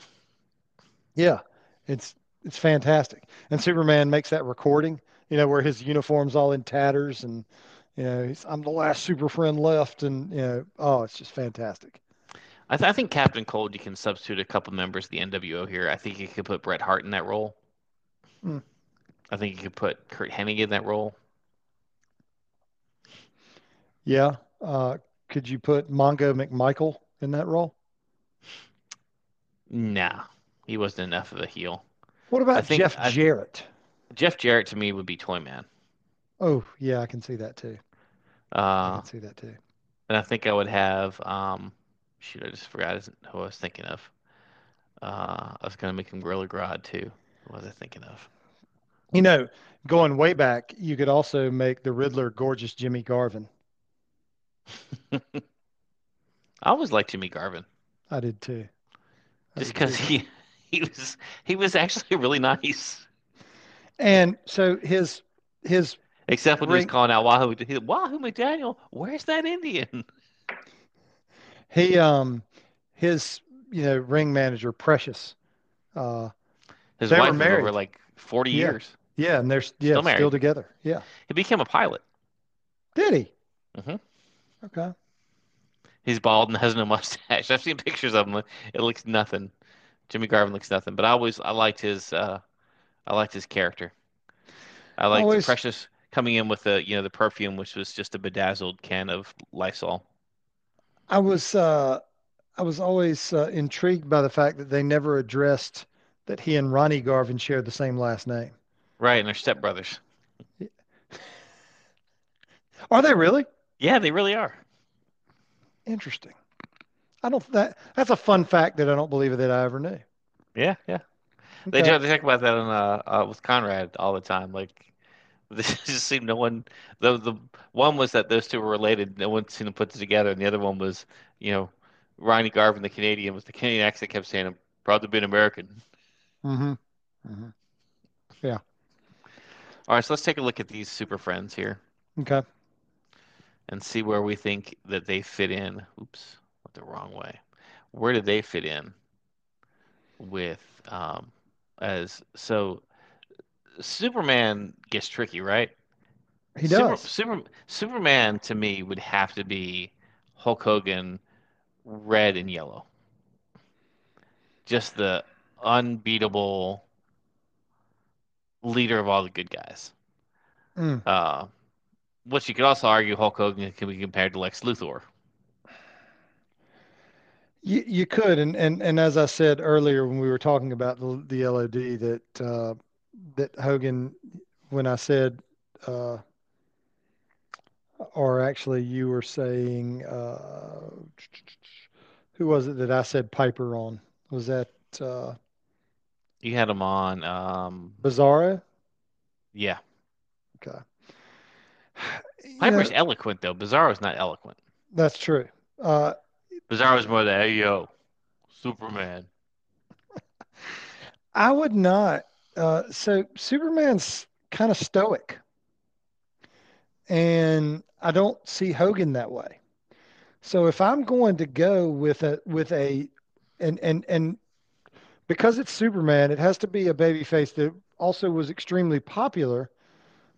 [SPEAKER 1] yeah, it's it's fantastic. And Superman makes that recording, you know, where his uniform's all in tatters and you know, he's, I'm the last super friend left and you know, oh, it's just fantastic.
[SPEAKER 2] I, th- I think Captain Cold, you can substitute a couple members of the NWO here. I think you could put Bret Hart in that role.
[SPEAKER 1] Hmm.
[SPEAKER 2] I think you could put Curt Hennig in that role.
[SPEAKER 1] Yeah. Uh, could you put Mongo McMichael in that role?
[SPEAKER 2] Nah, he wasn't enough of a heel.
[SPEAKER 1] What about
[SPEAKER 2] think-
[SPEAKER 1] Jeff
[SPEAKER 2] I-
[SPEAKER 1] Jarrett?
[SPEAKER 2] Jeff Jarrett to me would be Toyman.
[SPEAKER 1] Oh, yeah, I can see that too. I
[SPEAKER 2] Uh,
[SPEAKER 1] can see that too.
[SPEAKER 2] and I think I would have um, shoot, I just forgot who I was thinking of. Uh, I was gonna make him Gorilla Grodd too. What was I thinking of?
[SPEAKER 1] You know, going way back, you could also make the Riddler gorgeous Jimmy Garvin.
[SPEAKER 2] I always liked Jimmy Garvin
[SPEAKER 1] I did too. I
[SPEAKER 2] just because he he was he was actually really nice.
[SPEAKER 1] And so his his
[SPEAKER 2] Except when he was
[SPEAKER 1] Ring-
[SPEAKER 2] calling out Wahoo, he, Wahoo McDaniel, where's that Indian?
[SPEAKER 1] he um his you know ring manager Precious. Uh,
[SPEAKER 2] His
[SPEAKER 1] They were
[SPEAKER 2] wife was over like 40
[SPEAKER 1] Yeah.
[SPEAKER 2] years.
[SPEAKER 1] yeah, and they're yeah
[SPEAKER 2] Still married.
[SPEAKER 1] still together. Yeah.
[SPEAKER 2] He became a pilot.
[SPEAKER 1] Did he?
[SPEAKER 2] Mhm.
[SPEAKER 1] Okay.
[SPEAKER 2] He's bald and has no mustache. I've seen pictures of him. It looks nothing. Jimmy Garvin looks nothing. But I always I liked his uh I liked his character. I liked
[SPEAKER 1] Always-
[SPEAKER 2] Precious coming in with the you know the perfume, which was just a bedazzled can of Lysol.
[SPEAKER 1] I was uh, I was always uh, intrigued by the fact that they never addressed that he and Ronnie Garvin shared the same last name.
[SPEAKER 2] Right, and they're stepbrothers.
[SPEAKER 1] Are they really?
[SPEAKER 2] Yeah, they really are.
[SPEAKER 1] Interesting. I don't that that's a fun fact that I don't believe that I ever knew.
[SPEAKER 2] Yeah, yeah. They
[SPEAKER 1] Okay.
[SPEAKER 2] talk, they talk about that on uh, uh with Conrad all the time. Like this just seemed no one the the one was that those two were related, no one seemed to put it together, and the other one was, you know, Ronnie Garvin, the Canadian, was the Canadian accent kept saying, I'm proud to be an American.
[SPEAKER 1] Mm-hmm. Mm-hmm. Yeah.
[SPEAKER 2] All right, so let's take a look at these super friends here
[SPEAKER 1] Okay.
[SPEAKER 2] and see where we think that they fit in. Oops, went the wrong way. Where do they fit in with um as so Superman gets tricky, right?
[SPEAKER 1] He
[SPEAKER 2] Super,
[SPEAKER 1] does.
[SPEAKER 2] Super, Superman to me would have to be Hulk Hogan red and yellow. Just the unbeatable leader of all the good guys.
[SPEAKER 1] Mm.
[SPEAKER 2] Uh, which you could also argue Hulk Hogan can be compared to Lex Luthor.
[SPEAKER 1] You, you could, and, and and as I said earlier when we were talking about the, the LOD, that uh, that Hogan, when I said, uh, or actually you were saying, uh, who was it that I said Piper on? Was that uh,
[SPEAKER 2] You had him on. Um,
[SPEAKER 1] Bizarro?
[SPEAKER 2] yeah,
[SPEAKER 1] Okay. You
[SPEAKER 2] Piper's
[SPEAKER 1] know,
[SPEAKER 2] eloquent though. Bizarro's not eloquent.
[SPEAKER 1] that's true. Uh,
[SPEAKER 2] Bizarro's more the hey yo, Superman.
[SPEAKER 1] I would not. Uh, so Superman's kind of stoic, and I don't see Hogan that way. So if I'm going to go with a with a and and and because it's Superman, it has to be a babyface that also was extremely popular,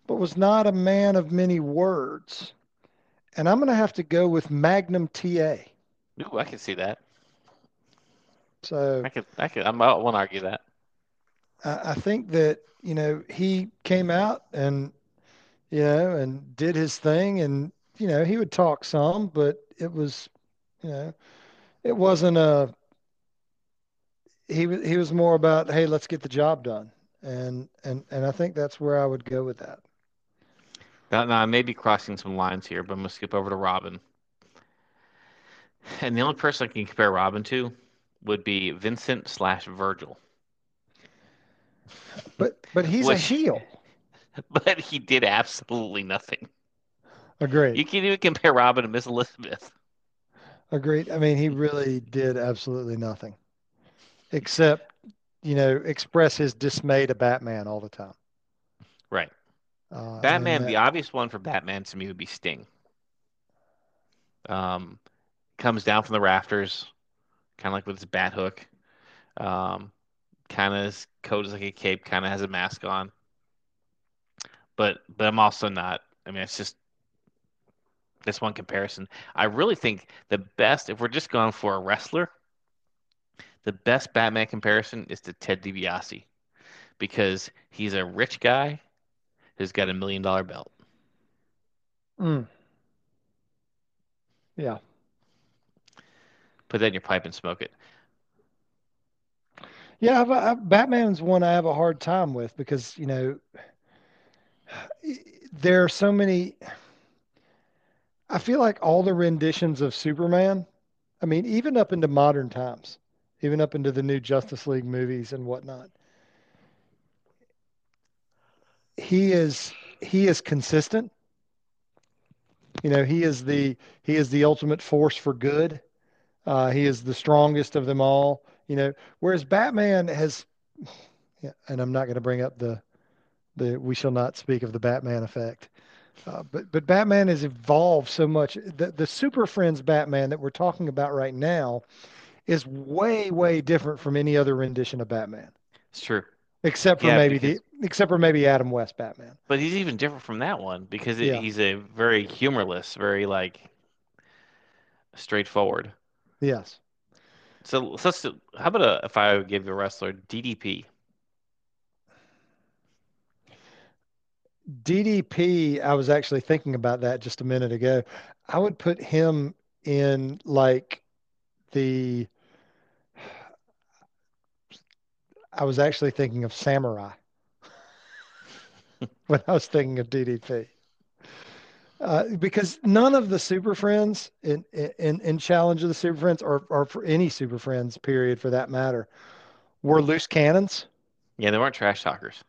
[SPEAKER 1] but was not a man of many words. And I'm going to have to go with Magnum TA.
[SPEAKER 2] Ooh, I can see that.
[SPEAKER 1] So
[SPEAKER 2] I could, I could, I'm, I won't argue that.
[SPEAKER 1] I, I think that, you know, he came out and, you know, and did his thing and, you know, he would talk some, but it was, you know, it wasn't a, he he was more about, hey, let's get the job done. And, and, and I think that's where I would go with that.
[SPEAKER 2] Now I may be crossing some lines here, but I'm gonna skip over to Robin. And the only person I can compare Robin to would be Vincent slash Virgil.
[SPEAKER 1] But, but he's a heel.
[SPEAKER 2] But he did absolutely nothing.
[SPEAKER 1] Agreed.
[SPEAKER 2] You can't even compare Robin to Miss Elizabeth.
[SPEAKER 1] Agreed. I mean, he really did absolutely nothing except, you know, express his dismay to Batman all the time.
[SPEAKER 2] Right.
[SPEAKER 1] Uh,
[SPEAKER 2] Batman,
[SPEAKER 1] that-
[SPEAKER 2] the obvious one for Batman to me would be Sting. Um, comes down from the rafters, kind of like with his bat hook. Um, kind of coat is like a cape, kind of has a mask on. But but I'm also not. I mean, it's just this one comparison. I really think the best, if we're just going for a wrestler, the best Batman comparison is to Ted DiBiase because he's a rich guy who's got a million dollar belt.
[SPEAKER 1] Mm. Yeah.
[SPEAKER 2] Put that in your pipe and smoke it.
[SPEAKER 1] Yeah, I've, I, Batman's one I have a hard time with because, you know, there are so many. I feel like all the renditions of Superman, I mean, even up into modern times, even up into the new Justice League movies and whatnot, he is he is consistent. You know, he is the he is the ultimate force for good. Uh, he is the strongest of them all. You know, whereas Batman has, and I'm not going to bring up the the we shall not speak of the Batman effect. Uh, but but Batman has evolved so much. The the Super Friends Batman that we're talking about right now is way way different from any other rendition of Batman,
[SPEAKER 2] It's true.
[SPEAKER 1] except for
[SPEAKER 2] Yeah,
[SPEAKER 1] maybe
[SPEAKER 2] because-
[SPEAKER 1] the except for maybe Adam West Batman.
[SPEAKER 2] But he's even different from that one because it,
[SPEAKER 1] Yeah.
[SPEAKER 2] he's a very humorless, very like straightforward.
[SPEAKER 1] Yes.
[SPEAKER 2] So, so how about a, if I give a wrestler DDP?
[SPEAKER 1] DDP, I was actually thinking about that just a minute ago. I would put him in like the I was actually thinking of Samurai when I was thinking of DDP. Uh, because none of the Super Friends in, in in Challenge of the Super Friends or or for any Super Friends period for that matter were loose cannons.
[SPEAKER 2] Yeah, they weren't trash talkers.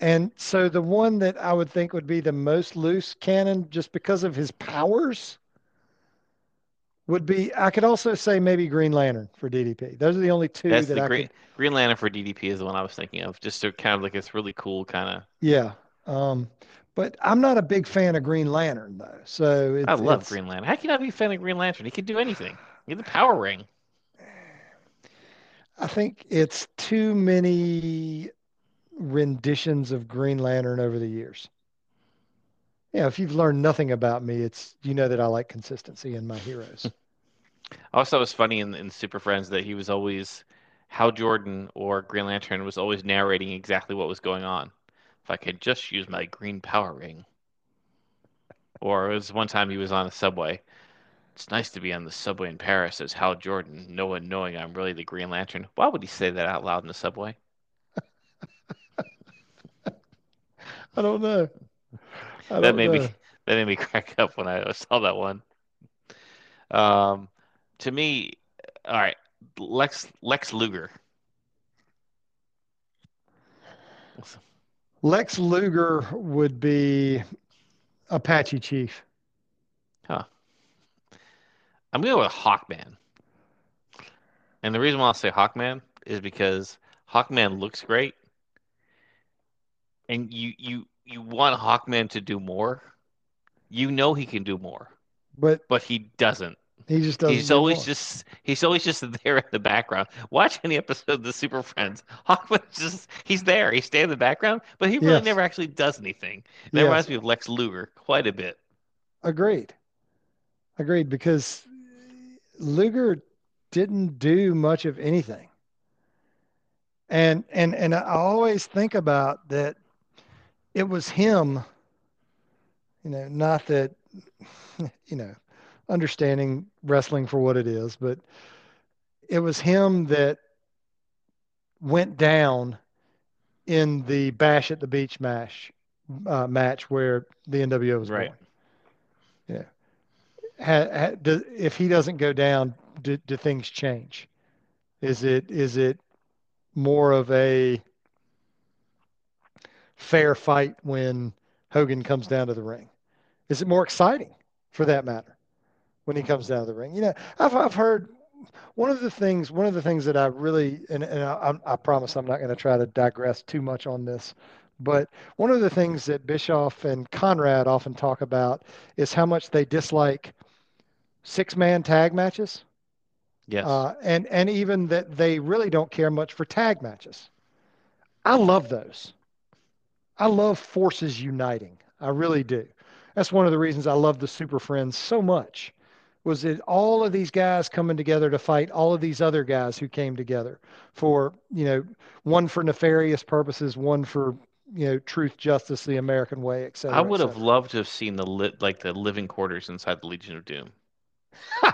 [SPEAKER 1] And so the one that I would think would be the most loose cannon just because of his powers would be I could also say maybe Green Lantern for DDP. Those are the only two
[SPEAKER 2] That's
[SPEAKER 1] that
[SPEAKER 2] the
[SPEAKER 1] I
[SPEAKER 2] Green,
[SPEAKER 1] could
[SPEAKER 2] Green Lantern for DDP is the one I was thinking of. Just to kind of like it's really cool kind of.
[SPEAKER 1] yeah. Um but I'm not a big fan of Green Lantern though. So it's,
[SPEAKER 2] I love
[SPEAKER 1] it's-
[SPEAKER 2] Green Lantern. How can I be a fan of Green Lantern? He can do anything. He had the power ring.
[SPEAKER 1] I think it's too many renditions of Green Lantern over the years. Yeah, if you've learned nothing about me, it's you know that I like consistency in my heroes.
[SPEAKER 2] I also was funny in, in Super Friends that he was always Hal Jordan or Green Lantern was always narrating exactly what was going on. If I could just use my green power ring. Or it was one time he was on a subway. It's nice to be on the subway in Paris as Hal Jordan, no one knowing I'm really the Green Lantern. Why would he say that out loud in the subway?
[SPEAKER 1] I don't know. I
[SPEAKER 2] That
[SPEAKER 1] don't
[SPEAKER 2] made me that made me crack up when I saw that one. Um, to me, all right, Lex Lex Luger.
[SPEAKER 1] Lex Luger would be Apache Chief. Huh.
[SPEAKER 2] I'm gonna go with Hawkman. And the reason why I'll say Hawkman is because Hawkman looks great, and you you you want Hawkman to do more. You know he can do more,
[SPEAKER 1] But
[SPEAKER 2] but he doesn't.
[SPEAKER 1] He just doesn't.
[SPEAKER 2] He's always just he's always just there in the background. Watch any episode of the Super Friends. Hawkman's just he's there. He stays in the background, but he really
[SPEAKER 1] Yes.
[SPEAKER 2] never actually does anything. That
[SPEAKER 1] Yes.
[SPEAKER 2] reminds me of Lex Luger quite a bit.
[SPEAKER 1] Agreed. Agreed. Because Luger didn't do much of anything. And and and I always think about that it was him, you know, not that you know, understanding wrestling for what it is, but it was him that went down in the Bash at the Beach match uh, match where the NWO was
[SPEAKER 2] Right.
[SPEAKER 1] born. Yeah. Ha, ha, do, if he doesn't go down, do, do things change? Is it is it more of a fair fight when Hogan comes down to the ring? Is it more exciting, for that matter, when he comes down to the ring? You know, I've I've heard one of the things one of the things that I really and, and I, I promise I'm not going to try to digress too much on this, but one of the things that Bischoff and Conrad often talk about is how much they dislike six man tag matches.
[SPEAKER 2] Yes.
[SPEAKER 1] Uh, and and even that they really don't care much for tag matches. I love those. I love forces uniting. I really do. That's one of the reasons I love the Super Friends so much. Was it all of these guys coming together to fight all of these other guys who came together for you know one for nefarious purposes, one for you know truth, justice, the American way, etc.
[SPEAKER 2] I would have loved to have seen the lit like the living quarters inside the Legion of Doom.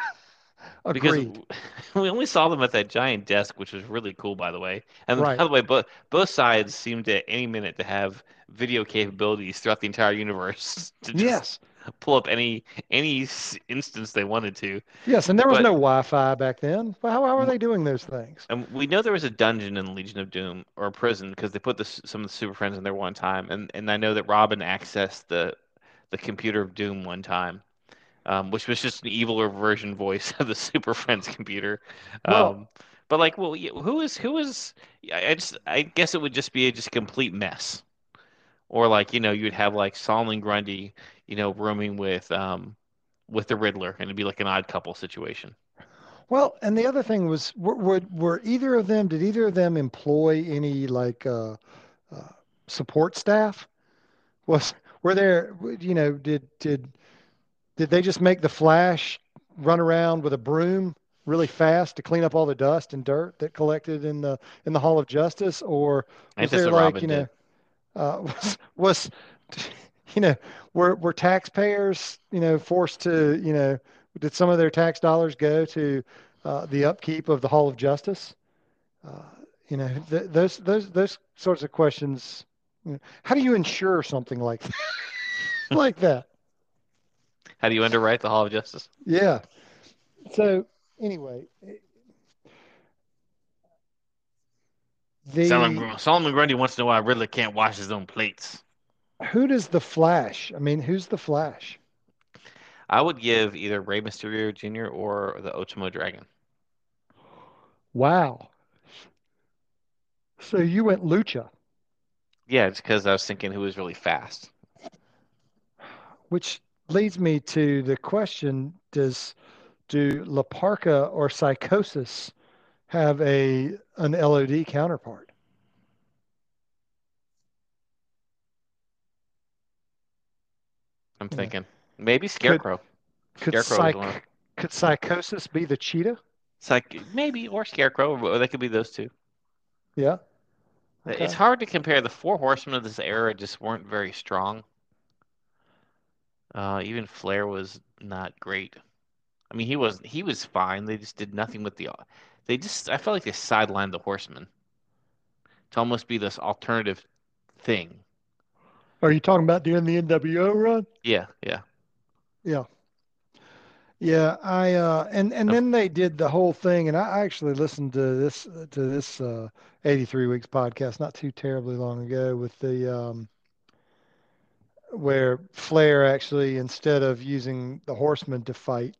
[SPEAKER 2] Because we only saw them at that giant desk, which was really cool, by the way. And
[SPEAKER 1] Right.
[SPEAKER 2] by the way, both both sides seemed at any minute to have video capabilities throughout the entire universe to just
[SPEAKER 1] Yes.
[SPEAKER 2] Pull up any any instance they wanted to.
[SPEAKER 1] Yes, and there was
[SPEAKER 2] But-
[SPEAKER 1] no Wi-Fi back then. Well, How, how are they doing those things?
[SPEAKER 2] And we know there was a dungeon in Legion of Doom or a prison because they put the, some of the Super Friends in there one time, and and I know that Robin accessed the the computer of Doom one time, um, which was just an eviler version voice of the Super Friends computer.
[SPEAKER 1] Well-
[SPEAKER 2] Um, but like, well, who is who is? I I just I guess it would just be a just complete mess, or like you know you'd have like Solomon Grundy, you know, rooming with um with the Riddler, and it'd be like an odd couple situation.
[SPEAKER 1] Well, and the other thing was, were, were, were either of them, did either of them employ any like uh, uh, support staff? Was were there, you know, did did did they just make the Flash run around with a broom really fast to clean up all the dust and dirt that collected in the in the Hall of Justice, or was there like,
[SPEAKER 2] Robin
[SPEAKER 1] you know, uh, was was you know were were taxpayers you know forced to you know did some of their tax dollars go to uh, the upkeep of the Hall of Justice? Uh, you know th- those those those sorts of questions. You know, how do you ensure something like that? like that?
[SPEAKER 2] How do you underwrite the Hall of Justice?
[SPEAKER 1] Yeah. So anyway, the
[SPEAKER 2] Solomon, Solomon Grundy wants to know why Riddler can't wash his own plates.
[SPEAKER 1] Who does the Flash? I mean, who's the Flash?
[SPEAKER 2] I would give either Rey Mysterio Jr. or the Ultimo Dragon.
[SPEAKER 1] Wow. So you went Lucha,
[SPEAKER 2] Yeah, it's because I was thinking who was really fast.
[SPEAKER 1] which leads me to the question: Does do La Parca or Psychosis have a an LOD counterpart?
[SPEAKER 2] I'm
[SPEAKER 1] Yeah.
[SPEAKER 2] thinking maybe Scarecrow.
[SPEAKER 1] Could
[SPEAKER 2] Scarecrow is one.
[SPEAKER 1] Psych, could Could Psychosis be the cheetah?
[SPEAKER 2] It's like maybe or Scarecrow, or they could be those two.
[SPEAKER 1] Yeah. Okay.
[SPEAKER 2] It's hard to compare. The four horsemen of this era just weren't very strong. Uh, even Flair was not great. I mean, he was he was fine. They just did nothing with the. They just I felt like they sidelined the horsemen to almost be this alternative thing.
[SPEAKER 1] Are you talking about during the NWO run?
[SPEAKER 2] Yeah, yeah.
[SPEAKER 1] Yeah. Yeah, I uh and and then they did the whole thing and I actually listened to this to this uh 83 weeks podcast not too terribly long ago with the um where Flair actually instead of using the Horsemen to fight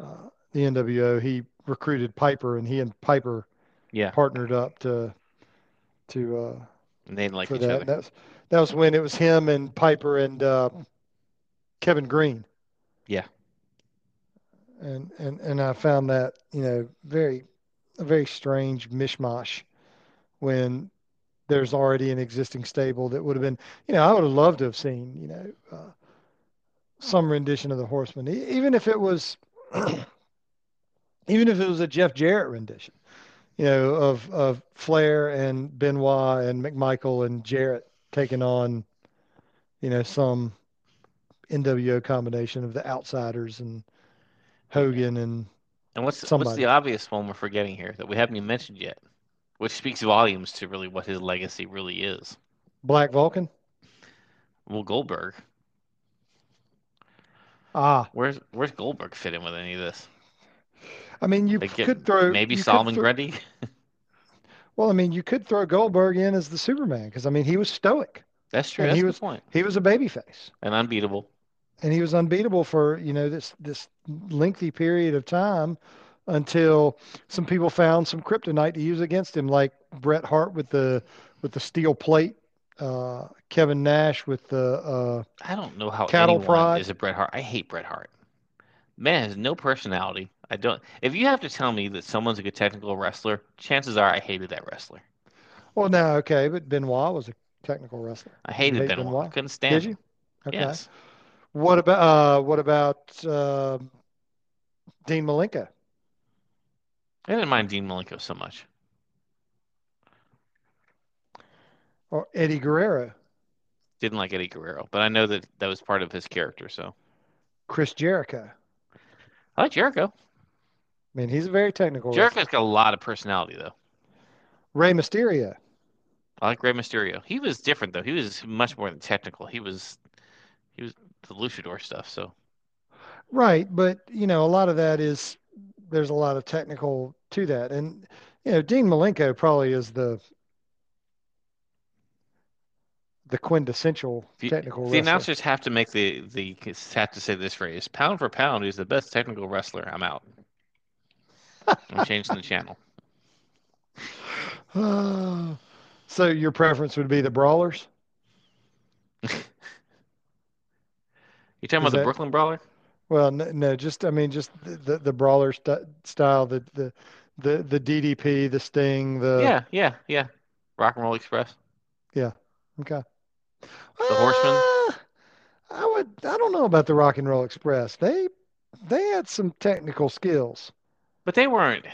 [SPEAKER 1] uh, the NWO, he recruited Piper and he and Piper
[SPEAKER 2] Yeah.
[SPEAKER 1] partnered up to to uh
[SPEAKER 2] And they like each
[SPEAKER 1] that.
[SPEAKER 2] other.
[SPEAKER 1] That's that was when it was him and Piper and uh, Kevin Greene.
[SPEAKER 2] Yeah.
[SPEAKER 1] And and and I found that you know very a very strange mishmash when there's already an existing stable that would have been you know I would have loved to have seen you know uh, some rendition of the Horseman even if it was even if it was a Jeff Jarrett rendition you know of of Flair and Benoit and McMichael and Jarrett taking on, you know, some NWO combination of the outsiders and Hogan and
[SPEAKER 2] And what's what's the obvious one we're forgetting here that we haven't even mentioned yet, which speaks volumes to really what his legacy really is.
[SPEAKER 1] Black Vulcan.
[SPEAKER 2] Well, Goldberg.
[SPEAKER 1] Ah,
[SPEAKER 2] Where's where's Goldberg fit in with any of this?
[SPEAKER 1] I mean, you
[SPEAKER 2] get-
[SPEAKER 1] could throw
[SPEAKER 2] Maybe Solomon
[SPEAKER 1] throw-
[SPEAKER 2] Grundy.
[SPEAKER 1] Well, I mean, you could throw Goldberg in as the Superman because I mean, he was stoic.
[SPEAKER 2] That's true. That's
[SPEAKER 1] he was-
[SPEAKER 2] point.
[SPEAKER 1] He was a babyface,
[SPEAKER 2] And unbeatable.
[SPEAKER 1] and he was unbeatable for you know this this lengthy period of time until some people found some kryptonite to use against him, like Bret Hart with the with the steel plate, uh, Kevin Nash with the uh,
[SPEAKER 2] I don't know how
[SPEAKER 1] Cattle prod.
[SPEAKER 2] is a Bret Hart. I hate Bret Hart. Man has no personality. I don't. If you have to tell me that someone's a good technical wrestler, chances are I hated that wrestler.
[SPEAKER 1] Well, no, okay, but Benoit was a technical wrestler.
[SPEAKER 2] I hated
[SPEAKER 1] hate
[SPEAKER 2] Benoit.
[SPEAKER 1] Benoit?
[SPEAKER 2] I couldn't stand
[SPEAKER 1] Did you? Okay.
[SPEAKER 2] Yes.
[SPEAKER 1] What about uh, what about uh, Dean Malenko?
[SPEAKER 2] I didn't mind Dean Malenko so much.
[SPEAKER 1] or Eddie Guerrero,
[SPEAKER 2] Didn't like Eddie Guerrero, but I know that that was part of his character. So
[SPEAKER 1] Chris Jericho?
[SPEAKER 2] I like Jericho.
[SPEAKER 1] I mean, he's a very technical wrestler.
[SPEAKER 2] Jericho's got a lot of personality, though.
[SPEAKER 1] Rey Mysterio.
[SPEAKER 2] I like Rey Mysterio. He was different, though. He was much more than technical. He was, he was the luchador stuff. So
[SPEAKER 1] Right, but you know, a lot of that is there's a lot of technical to that, and you know, Dean Malenko probably is the the quintessential technical
[SPEAKER 2] the
[SPEAKER 1] wrestler.
[SPEAKER 2] announcers have to make the the have to say this phrase: pound for pound, he's the best technical wrestler? I'm out. I'm changing the channel.
[SPEAKER 1] so your preference would be the brawlers?
[SPEAKER 2] You talking
[SPEAKER 1] Is
[SPEAKER 2] about the
[SPEAKER 1] that-
[SPEAKER 2] Brooklyn Brawler?
[SPEAKER 1] Well, no, no, just I mean, just the the, the brawler st style, the the the the DDP, the Sting, the
[SPEAKER 2] yeah, yeah, yeah. Rock and Roll Express. Yeah.
[SPEAKER 1] Okay.
[SPEAKER 2] The Horsemen?
[SPEAKER 1] Uh, I would. I don't know about the Rock and Roll Express. They they had some technical skills.
[SPEAKER 2] But they weren't.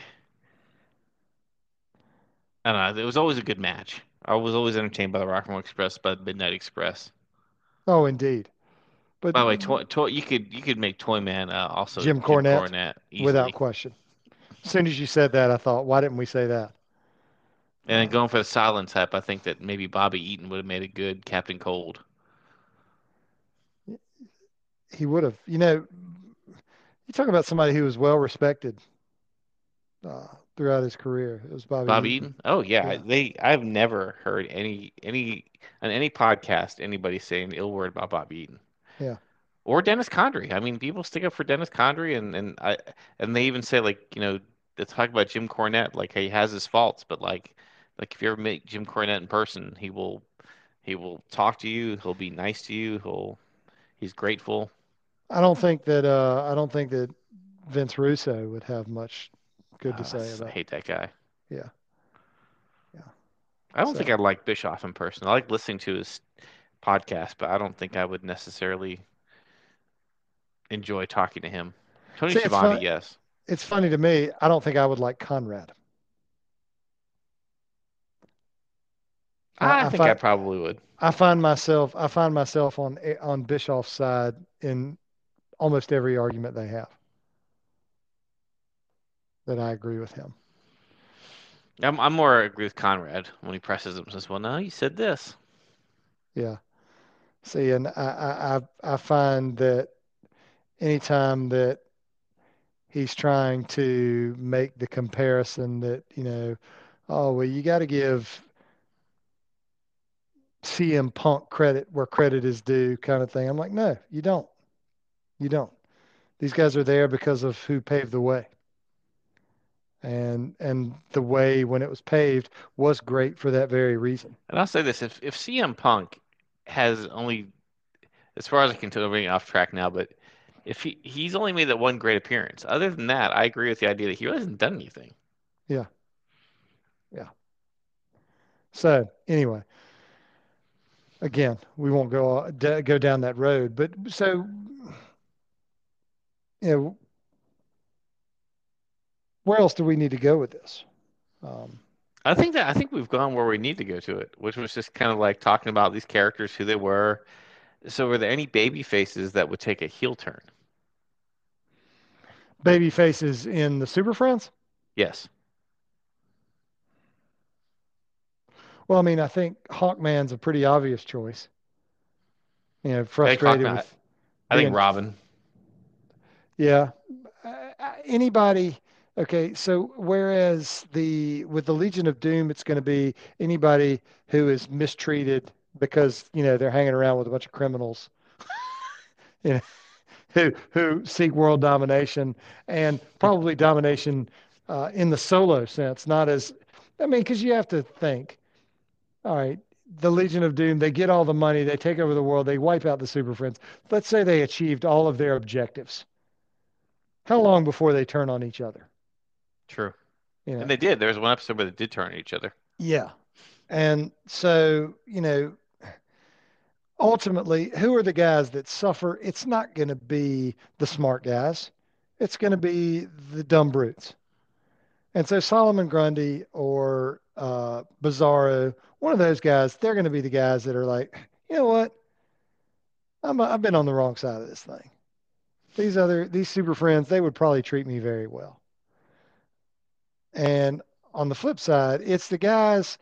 [SPEAKER 2] I don't know. It was always a good match. I was always entertained by the Rock and Roll Express, by the Midnight Express.
[SPEAKER 1] Oh, indeed. But
[SPEAKER 2] By the way, toy, toy, you could you could make Toyman uh, also
[SPEAKER 1] Jim Cornette,
[SPEAKER 2] Cornette
[SPEAKER 1] without question. As soon as you said that, I thought, why didn't we say that?
[SPEAKER 2] And then going for the silent type, I think that maybe Bobby Eaton would have made a good Captain Cold.
[SPEAKER 1] He would have. You know, you talk about somebody who was well respected uh, throughout his career. It was Bobby.
[SPEAKER 2] Bobby
[SPEAKER 1] Eaton.
[SPEAKER 2] Eaton? Oh yeah,
[SPEAKER 1] Yeah.
[SPEAKER 2] they. I've never heard any any on any podcast anybody say an ill word about Bobby Eaton.
[SPEAKER 1] Yeah.
[SPEAKER 2] Or Dennis Condrey. I mean, people stick up for Dennis Condrey, and and I and they even say like you know they talk about Jim Cornette like he has his faults, but like like if you ever meet Jim Cornette in person, he will he will talk to you. He'll be nice to you. He'll he's grateful.
[SPEAKER 1] I don't think that. Uh, I don't think that Vince Russo would have much good to
[SPEAKER 2] Uh,
[SPEAKER 1] say
[SPEAKER 2] I hate that guy.
[SPEAKER 1] Yeah. Yeah.
[SPEAKER 2] I don't
[SPEAKER 1] So-
[SPEAKER 2] think I like Bischoff in person. I like listening to his podcast, but I don't think I would necessarily enjoy talking to him. Tony
[SPEAKER 1] See, it's
[SPEAKER 2] Schiavone,
[SPEAKER 1] fun-
[SPEAKER 2] yes.
[SPEAKER 1] It's funny to me. I don't think I would like Conrad.
[SPEAKER 2] I,
[SPEAKER 1] I
[SPEAKER 2] think I
[SPEAKER 1] find-
[SPEAKER 2] probably would.
[SPEAKER 1] I find myself I find myself on on Bischoff's side in almost every argument they have. That I agree with him.
[SPEAKER 2] I'm, I'm more agree with Conrad when he presses him and says, Well, no, you said this.
[SPEAKER 1] Yeah. See, and I, I, I I find that anytime that he's trying to make the comparison that, you know, oh, well, you got to give CM Punk credit where credit is due kind of thing. I'm like, no, you don't. You don't. These guys are there because of who paved the way. And and the way when it was paved was great for that very reason.
[SPEAKER 2] And I'll say this if, if CM Punk has only, as far as I can tell, we're getting off track now, but if he, he's only made that one great appearance, other than that, I agree with the idea that he really hasn't done anything. Yeah. Yeah.
[SPEAKER 1] So anyway, again, we won't go uh, d- go down that road. But so, you know, where else do we need to go with this? Um,
[SPEAKER 2] I think that I think we've gone where we need to go to it, which was just kind of like talking about these characters, who they were. So, were there any baby faces that would take a heel turn?
[SPEAKER 1] baby faces in the Super Friends.
[SPEAKER 2] Yes.
[SPEAKER 1] Well, I mean, I think Hawkman's a pretty obvious choice. You know,
[SPEAKER 2] I think
[SPEAKER 1] frustrated
[SPEAKER 2] Hawkman-
[SPEAKER 1] with
[SPEAKER 2] I think Robin.
[SPEAKER 1] Yeah. Uh, anybody. Okay. So whereas the with the Legion of Doom, it's going to be anybody who is mistreated because you know they're hanging around with a bunch of criminals, you know, who who seek world domination and probably domination uh, in the solo sense, not as. I mean, because you have to think. All right. The Legion of Doom, they get all the money, they take over the world, they wipe out the Super Friends. Let's say they achieved all of their objectives. How long before they turn on each other?
[SPEAKER 2] True.
[SPEAKER 1] You know?
[SPEAKER 2] And they did. There was one episode where they did turn on each other.
[SPEAKER 1] Yeah. And so, you know, ultimately, who are the guys that suffer? It's not going to be the smart guys. It's going to be the dumb brutes. And so Solomon Grundy or uh, Bizarro, one of those guys, they're going to be the guys that are like, you know what? I'm, I've been on the wrong side of this thing. These other, these super friends, they would probably treat me very well. And on the flip side, it's the guys.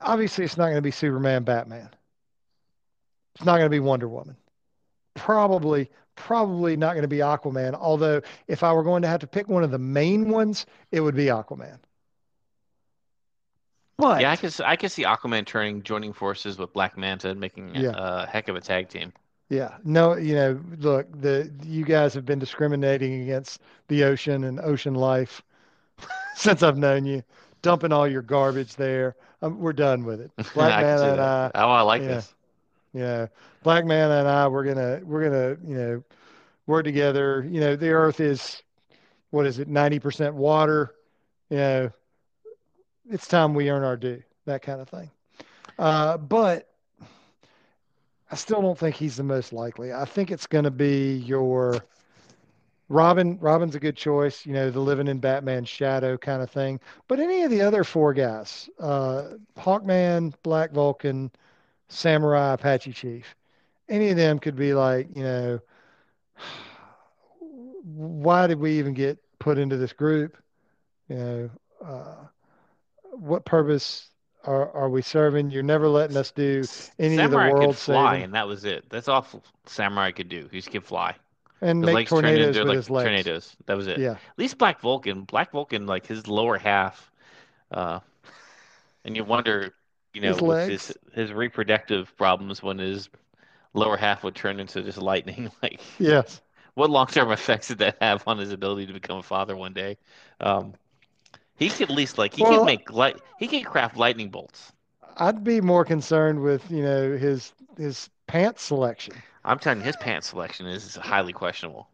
[SPEAKER 1] Obviously, it's not going to be Superman, Batman. It's not going to be Wonder Woman. Probably, probably not going to be Aquaman. Although, if I were going to have to pick one of the main ones, it would be Aquaman. But
[SPEAKER 2] Yeah, I s- I could see Aquaman turning, joining forces with Black Manta and making
[SPEAKER 1] Yeah.
[SPEAKER 2] a heck of a tag team.
[SPEAKER 1] Yeah, no, you know, look, the you guys have been discriminating against the ocean and ocean life since I've known you, dumping all your garbage there. Um, we're done with it. Black Man and I.
[SPEAKER 2] Oh, I like
[SPEAKER 1] yeah.
[SPEAKER 2] this.
[SPEAKER 1] know, Black Man and I, we're gonna we're gonna you know work together. You know, the Earth is what is it, ninety percent water. You know, it's time we earn our due. That kind of thing. Uh, but I still don't think he's the most likely. I think it's going to be your Robin. Robin's a good choice. You know, the living in Batman's shadow kind of thing. But any of the other four guys, uh, Hawkman, Black Vulcan, Samurai, Apache Chief, any of them could be like, you know, why did we even get put into this group? You know, uh, what purpose are, are we serving? You're never letting us do any
[SPEAKER 2] Samurai
[SPEAKER 1] of the world Samurai
[SPEAKER 2] could fly,
[SPEAKER 1] saving
[SPEAKER 2] and that was it. That's all Samurai could do. He could fly.
[SPEAKER 1] And
[SPEAKER 2] The
[SPEAKER 1] make tornadoes
[SPEAKER 2] into
[SPEAKER 1] with
[SPEAKER 2] like
[SPEAKER 1] his legs.
[SPEAKER 2] tornadoes. That was it.
[SPEAKER 1] Yeah,
[SPEAKER 2] At least Black Vulcan. Black Vulcan, like his lower half, uh, and you wonder, you know,
[SPEAKER 1] His legs.
[SPEAKER 2] his his reproductive problems when his lower half would turn into just lightning. Like,
[SPEAKER 1] yes.
[SPEAKER 2] what long term effects did that have on his ability to become a father one day? Um, he could at least like he
[SPEAKER 1] Well-
[SPEAKER 2] could make light. He could craft lightning bolts.
[SPEAKER 1] I'd be more concerned with, you know, his his pants selection.
[SPEAKER 2] I'm telling you, his pants selection is highly questionable.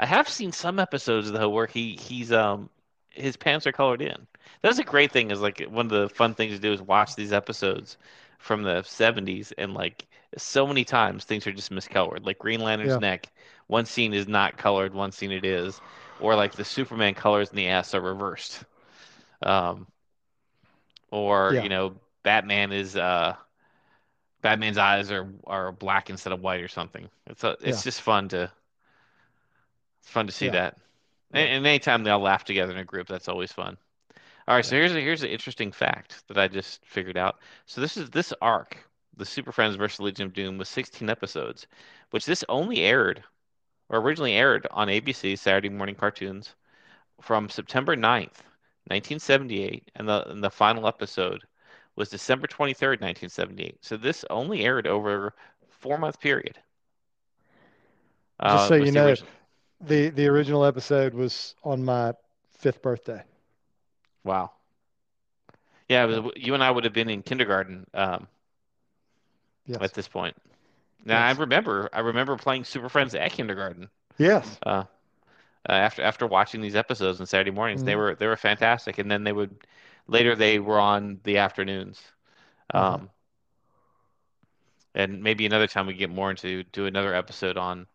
[SPEAKER 2] I have seen some episodes though where he he's um his pants are colored in. That's a great thing. Is like one of the fun things to do is watch these episodes from the 70s and like so many times things are just miscolored. Like Green Lantern's
[SPEAKER 1] Yeah.
[SPEAKER 2] neck, one scene is not colored, one scene it is, or like the Superman colors in the ass are reversed. Um, or
[SPEAKER 1] Yeah.
[SPEAKER 2] you know, Batman is uh Batman's eyes are are black instead of white or something. It's a, it's
[SPEAKER 1] Yeah.
[SPEAKER 2] just fun to it's fun to see
[SPEAKER 1] Yeah.
[SPEAKER 2] that. And, and anytime they all laugh together in a group, that's always fun. All right, so here's a, here's an interesting fact that I just figured out. So this is this arc, the Super Friends versus Legion of Doom, was 16 episodes, which this only aired, or originally aired on ABC Saturday morning cartoons, from September 9th, 1978, and the and the final episode was December 23rd, 1978. So this only aired over a four month period.
[SPEAKER 1] Just
[SPEAKER 2] Uh,
[SPEAKER 1] so you
[SPEAKER 2] the
[SPEAKER 1] know,
[SPEAKER 2] origin-
[SPEAKER 1] The the original episode was on my fifth birthday.
[SPEAKER 2] Wow. Yeah, it was, you and I would have been in kindergarten um,
[SPEAKER 1] Yes.
[SPEAKER 2] at this point. Now
[SPEAKER 1] Yes.
[SPEAKER 2] I remember, I remember playing Super Friends at kindergarten.
[SPEAKER 1] Yes.
[SPEAKER 2] Uh, uh, after after watching these episodes on Saturday mornings, they
[SPEAKER 1] Mhm.
[SPEAKER 2] were they were fantastic. And then they would later they were on the afternoons.
[SPEAKER 1] Mhm.
[SPEAKER 2] Um, and maybe another time we get more into do another episode on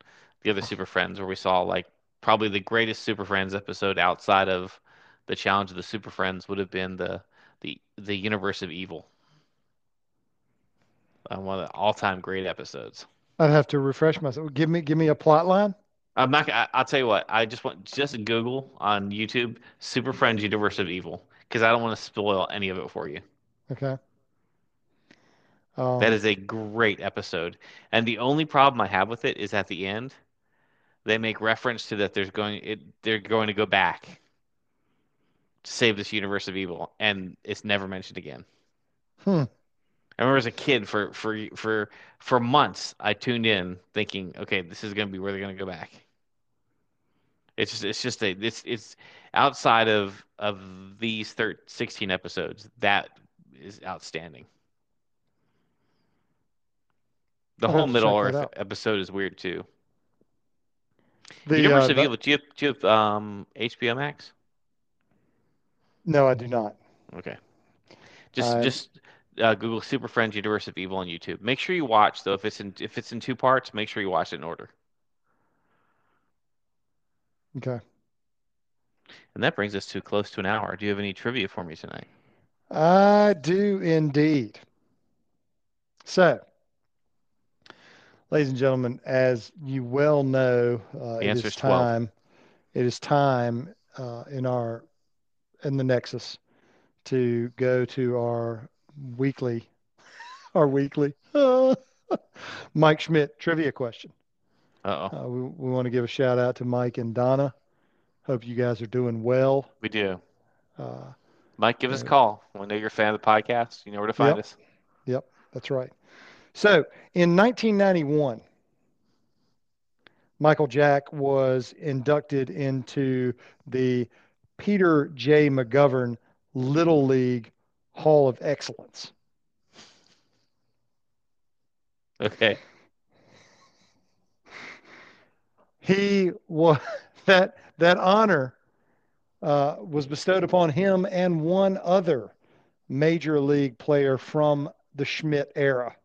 [SPEAKER 2] the other Super Friends where we saw like probably the greatest Super Friends episode outside of the Challenge of the Super Friends would have been the the the Universe of Evil. Uh, one of the all-time great episodes.
[SPEAKER 1] I'd have to refresh myself. Give me give me a plot line.
[SPEAKER 2] I'm not. I, I'll tell you what. I just want just Google on YouTube Super Friends Universe of Evil because I don't want to spoil any of it for you.
[SPEAKER 1] Okay. Um,
[SPEAKER 2] That is a great episode, and the only problem I have with it is at the end, they make reference to that there's going it they're going to go back to save this universe of evil, and it's never mentioned again.
[SPEAKER 1] Hmm.
[SPEAKER 2] I remember as a kid for for for for months I tuned in thinking, okay, this is going to be where they're going to go back. It's just it's just a it's it's outside of of these thir 16 episodes that is outstanding. The
[SPEAKER 1] I'll
[SPEAKER 2] whole Middle Earth episode is weird too.
[SPEAKER 1] the,
[SPEAKER 2] Universe
[SPEAKER 1] uh,
[SPEAKER 2] Evil. Do you have, do you have um, HBO Max?
[SPEAKER 1] No, I do not.
[SPEAKER 2] Okay. Just
[SPEAKER 1] I-
[SPEAKER 2] just uh, Google Super Friends Universe of Evil on YouTube. Make sure you watch though. If it's in if it's in two parts, make sure you watch it in order.
[SPEAKER 1] Okay.
[SPEAKER 2] And that brings us to close to an hour. Do you have any trivia for me tonight?
[SPEAKER 1] I do indeed. So, ladies and gentlemen, as you well know, uh, it is
[SPEAKER 2] is 12.
[SPEAKER 1] time. It is time uh, in our in the Nexus to go to our weekly, our weekly Mike Schmidt trivia question. Uh, we we want to give a shout out to Mike and Donna. Hope you guys are doing well.
[SPEAKER 2] We do.
[SPEAKER 1] Uh,
[SPEAKER 2] Mike, give us a call. We know you're a fan of the podcast. You know where to find
[SPEAKER 1] Yep.
[SPEAKER 2] us.
[SPEAKER 1] Yep, that's right. So in 1991, Michael Jack was inducted into the Peter J. McGovern Little League Hall of Excellence.
[SPEAKER 2] Okay.
[SPEAKER 1] He was that that honor uh, was bestowed upon him and one other major league player from the Schmidt era.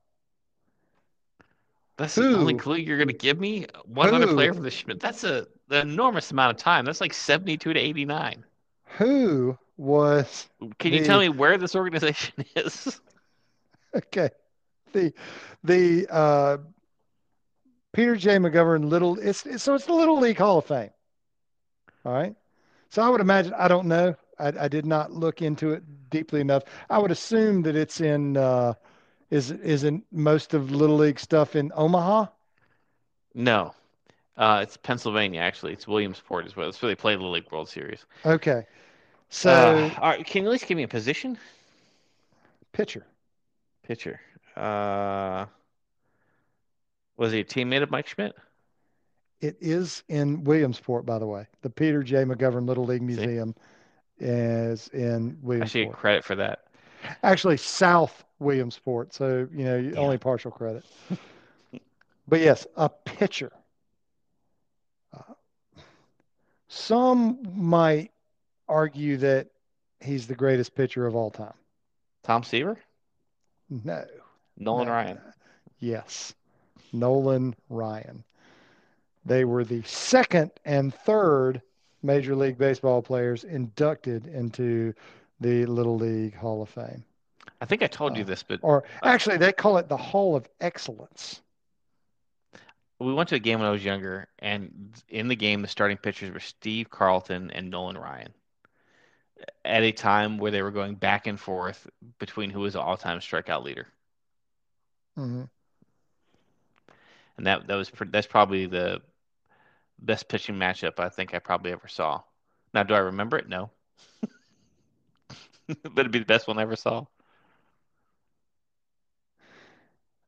[SPEAKER 2] That's the only clue you're going to give me? One other player from the Schmidt. That's a an enormous amount of time. That's like 72 to 89.
[SPEAKER 1] Who was
[SPEAKER 2] Can you
[SPEAKER 1] The-
[SPEAKER 2] tell me where this organization is?
[SPEAKER 1] Okay. The the uh, Peter J. McGovern Little it's, it's so it's the Little League Hall of Fame. All right. So I would imagine I don't know. I, I did not look into it deeply enough. I would assume that it's in uh, is isn't most of Little League stuff in Omaha.
[SPEAKER 2] No. Uh, it's Pennsylvania, actually. It's Williamsport as well. It's where they play the League World Series.
[SPEAKER 1] Okay. So
[SPEAKER 2] Uh, all right, can you at least give me a position?
[SPEAKER 1] pitcher.
[SPEAKER 2] Pitcher. Uh, was he a teammate of Mike Schmidt?
[SPEAKER 1] It is in Williamsport, by the way. The Peter J. McGovern Little League Museum is in Williamsport.
[SPEAKER 2] I should get credit for that.
[SPEAKER 1] Actually, South Williamsport. So, you know,
[SPEAKER 2] Damn.
[SPEAKER 1] only partial credit. but yes, a pitcher. Uh, some might argue that he's the greatest pitcher of all time.
[SPEAKER 2] Tom Seaver?
[SPEAKER 1] No,
[SPEAKER 2] Nolan
[SPEAKER 1] No.
[SPEAKER 2] Ryan.
[SPEAKER 1] Yes, Nolan Ryan. They were the second and third Major League Baseball players inducted into the Little League Hall of Fame.
[SPEAKER 2] I think I told you
[SPEAKER 1] Uh,
[SPEAKER 2] this, but
[SPEAKER 1] Or actually, they call it the Hall of Excellence.
[SPEAKER 2] we went to a game when I was younger, and in the game, the starting pitchers were Steve Carlton and Nolan Ryan. At a time where they were going back and forth between who was the all-time strikeout leader,
[SPEAKER 1] hmm
[SPEAKER 2] and that that was that's probably the best pitching matchup I think I probably ever saw. Now, do I remember it? No, but it'd be the best one I ever saw.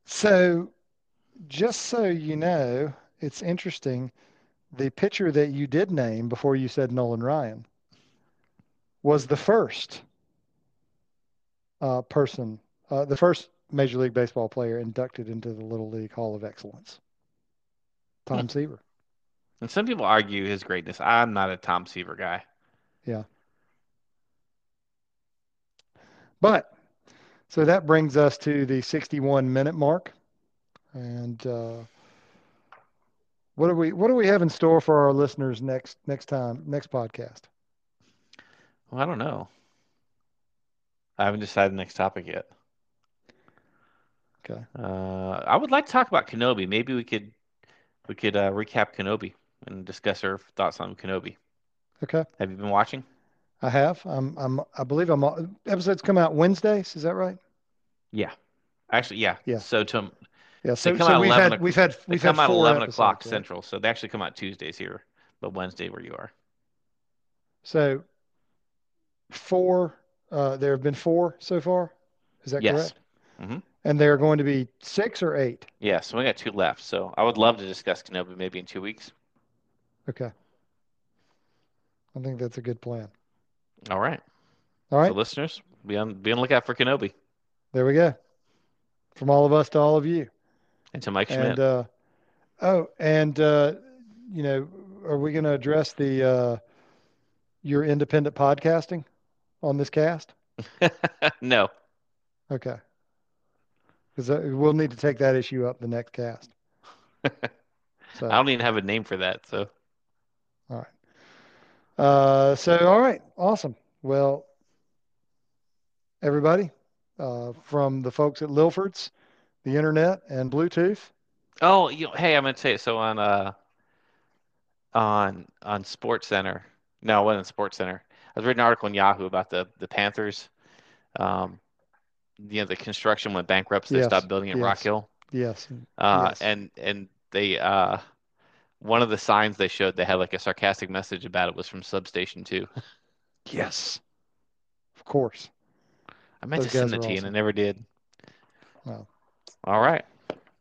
[SPEAKER 1] So, just so you know, it's interesting. The pitcher that you did name before you said Nolan Ryan was the first uh, person, uh, the first Major League Baseball player inducted into the Little League Hall of Excellence. Tom Seaver.
[SPEAKER 2] And some people argue his greatness. I'm not a Tom Seaver guy. Yeah.
[SPEAKER 1] But so that brings us to the 61 minute mark. And uh, what do we what do we have in store for our listeners next next time next podcast?
[SPEAKER 2] Well, I don't know. I haven't decided the next topic yet.
[SPEAKER 1] Okay.
[SPEAKER 2] Uh, I would like to talk about Kenobi. Maybe we could we could uh, recap Kenobi and discuss our thoughts on Kenobi.
[SPEAKER 1] Okay.
[SPEAKER 2] Have you been watching?
[SPEAKER 1] I have. I'm I'm I believe I'm episodes come out Wednesdays, is that right?
[SPEAKER 2] Yeah. Actually, yeah.
[SPEAKER 1] Yeah.
[SPEAKER 2] So to
[SPEAKER 1] Yeah, so,
[SPEAKER 2] come
[SPEAKER 1] so
[SPEAKER 2] out
[SPEAKER 1] we've
[SPEAKER 2] 11
[SPEAKER 1] had we've had we've
[SPEAKER 2] come
[SPEAKER 1] had
[SPEAKER 2] out 11
[SPEAKER 1] episodes,
[SPEAKER 2] o'clock
[SPEAKER 1] right?
[SPEAKER 2] Central, so they actually come out Tuesdays here, but Wednesday where you are.
[SPEAKER 1] So four uh there have been four so far. Is that
[SPEAKER 2] Yes.
[SPEAKER 1] correct?
[SPEAKER 2] Mhm.
[SPEAKER 1] And they are going to be six or eight.
[SPEAKER 2] Yeah. So we got two left. So I would love to discuss Kenobi maybe in two weeks.
[SPEAKER 1] Okay. I think that's a good plan.
[SPEAKER 2] All right.
[SPEAKER 1] All right.
[SPEAKER 2] So listeners, be on be on the lookout for Kenobi.
[SPEAKER 1] There we go. From all of us to all of you.
[SPEAKER 2] And to Mike Schmidt.
[SPEAKER 1] And uh, oh, and uh, you know, are we going to address the uh, your independent podcasting on this cast?
[SPEAKER 2] no.
[SPEAKER 1] Okay. Because we'll need to take that issue up the next cast. So,
[SPEAKER 2] I don't even have a name for that. So all right.
[SPEAKER 1] uh, so all right, awesome. Well, everybody, uh, from the folks at Lilford's, the internet, and Bluetooth.
[SPEAKER 2] Oh, you hey, I'm gonna say so on uh on on Sports Center. No, it wasn't Sports Center. I was reading an article in Yahoo about the the Panthers. Um, you know, the construction went bankrupt, so they
[SPEAKER 1] Yes,
[SPEAKER 2] stopped building at Rock. Hill.
[SPEAKER 1] Yes.
[SPEAKER 2] Uh,
[SPEAKER 1] Yes.
[SPEAKER 2] and and they uh one of the signs they showed they had like a sarcastic message about it was from Substation 2.
[SPEAKER 1] Yes. Of course.
[SPEAKER 2] I meant
[SPEAKER 1] Those
[SPEAKER 2] to send it to you and I never did.
[SPEAKER 1] Wow.
[SPEAKER 2] All right.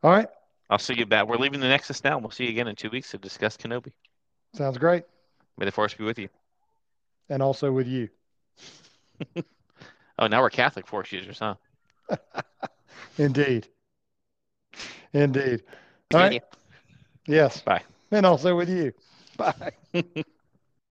[SPEAKER 1] All right.
[SPEAKER 2] I'll see you back. We're leaving the Nexus now. and We'll see you again in two weeks to discuss Kenobi.
[SPEAKER 1] Sounds great.
[SPEAKER 2] May the force be with you.
[SPEAKER 1] And also with you.
[SPEAKER 2] Oh, now we're Catholic force users, huh?
[SPEAKER 1] Indeed. Indeed. All
[SPEAKER 2] ya.
[SPEAKER 1] right. Yes.
[SPEAKER 2] Bye.
[SPEAKER 1] And also with you. Bye.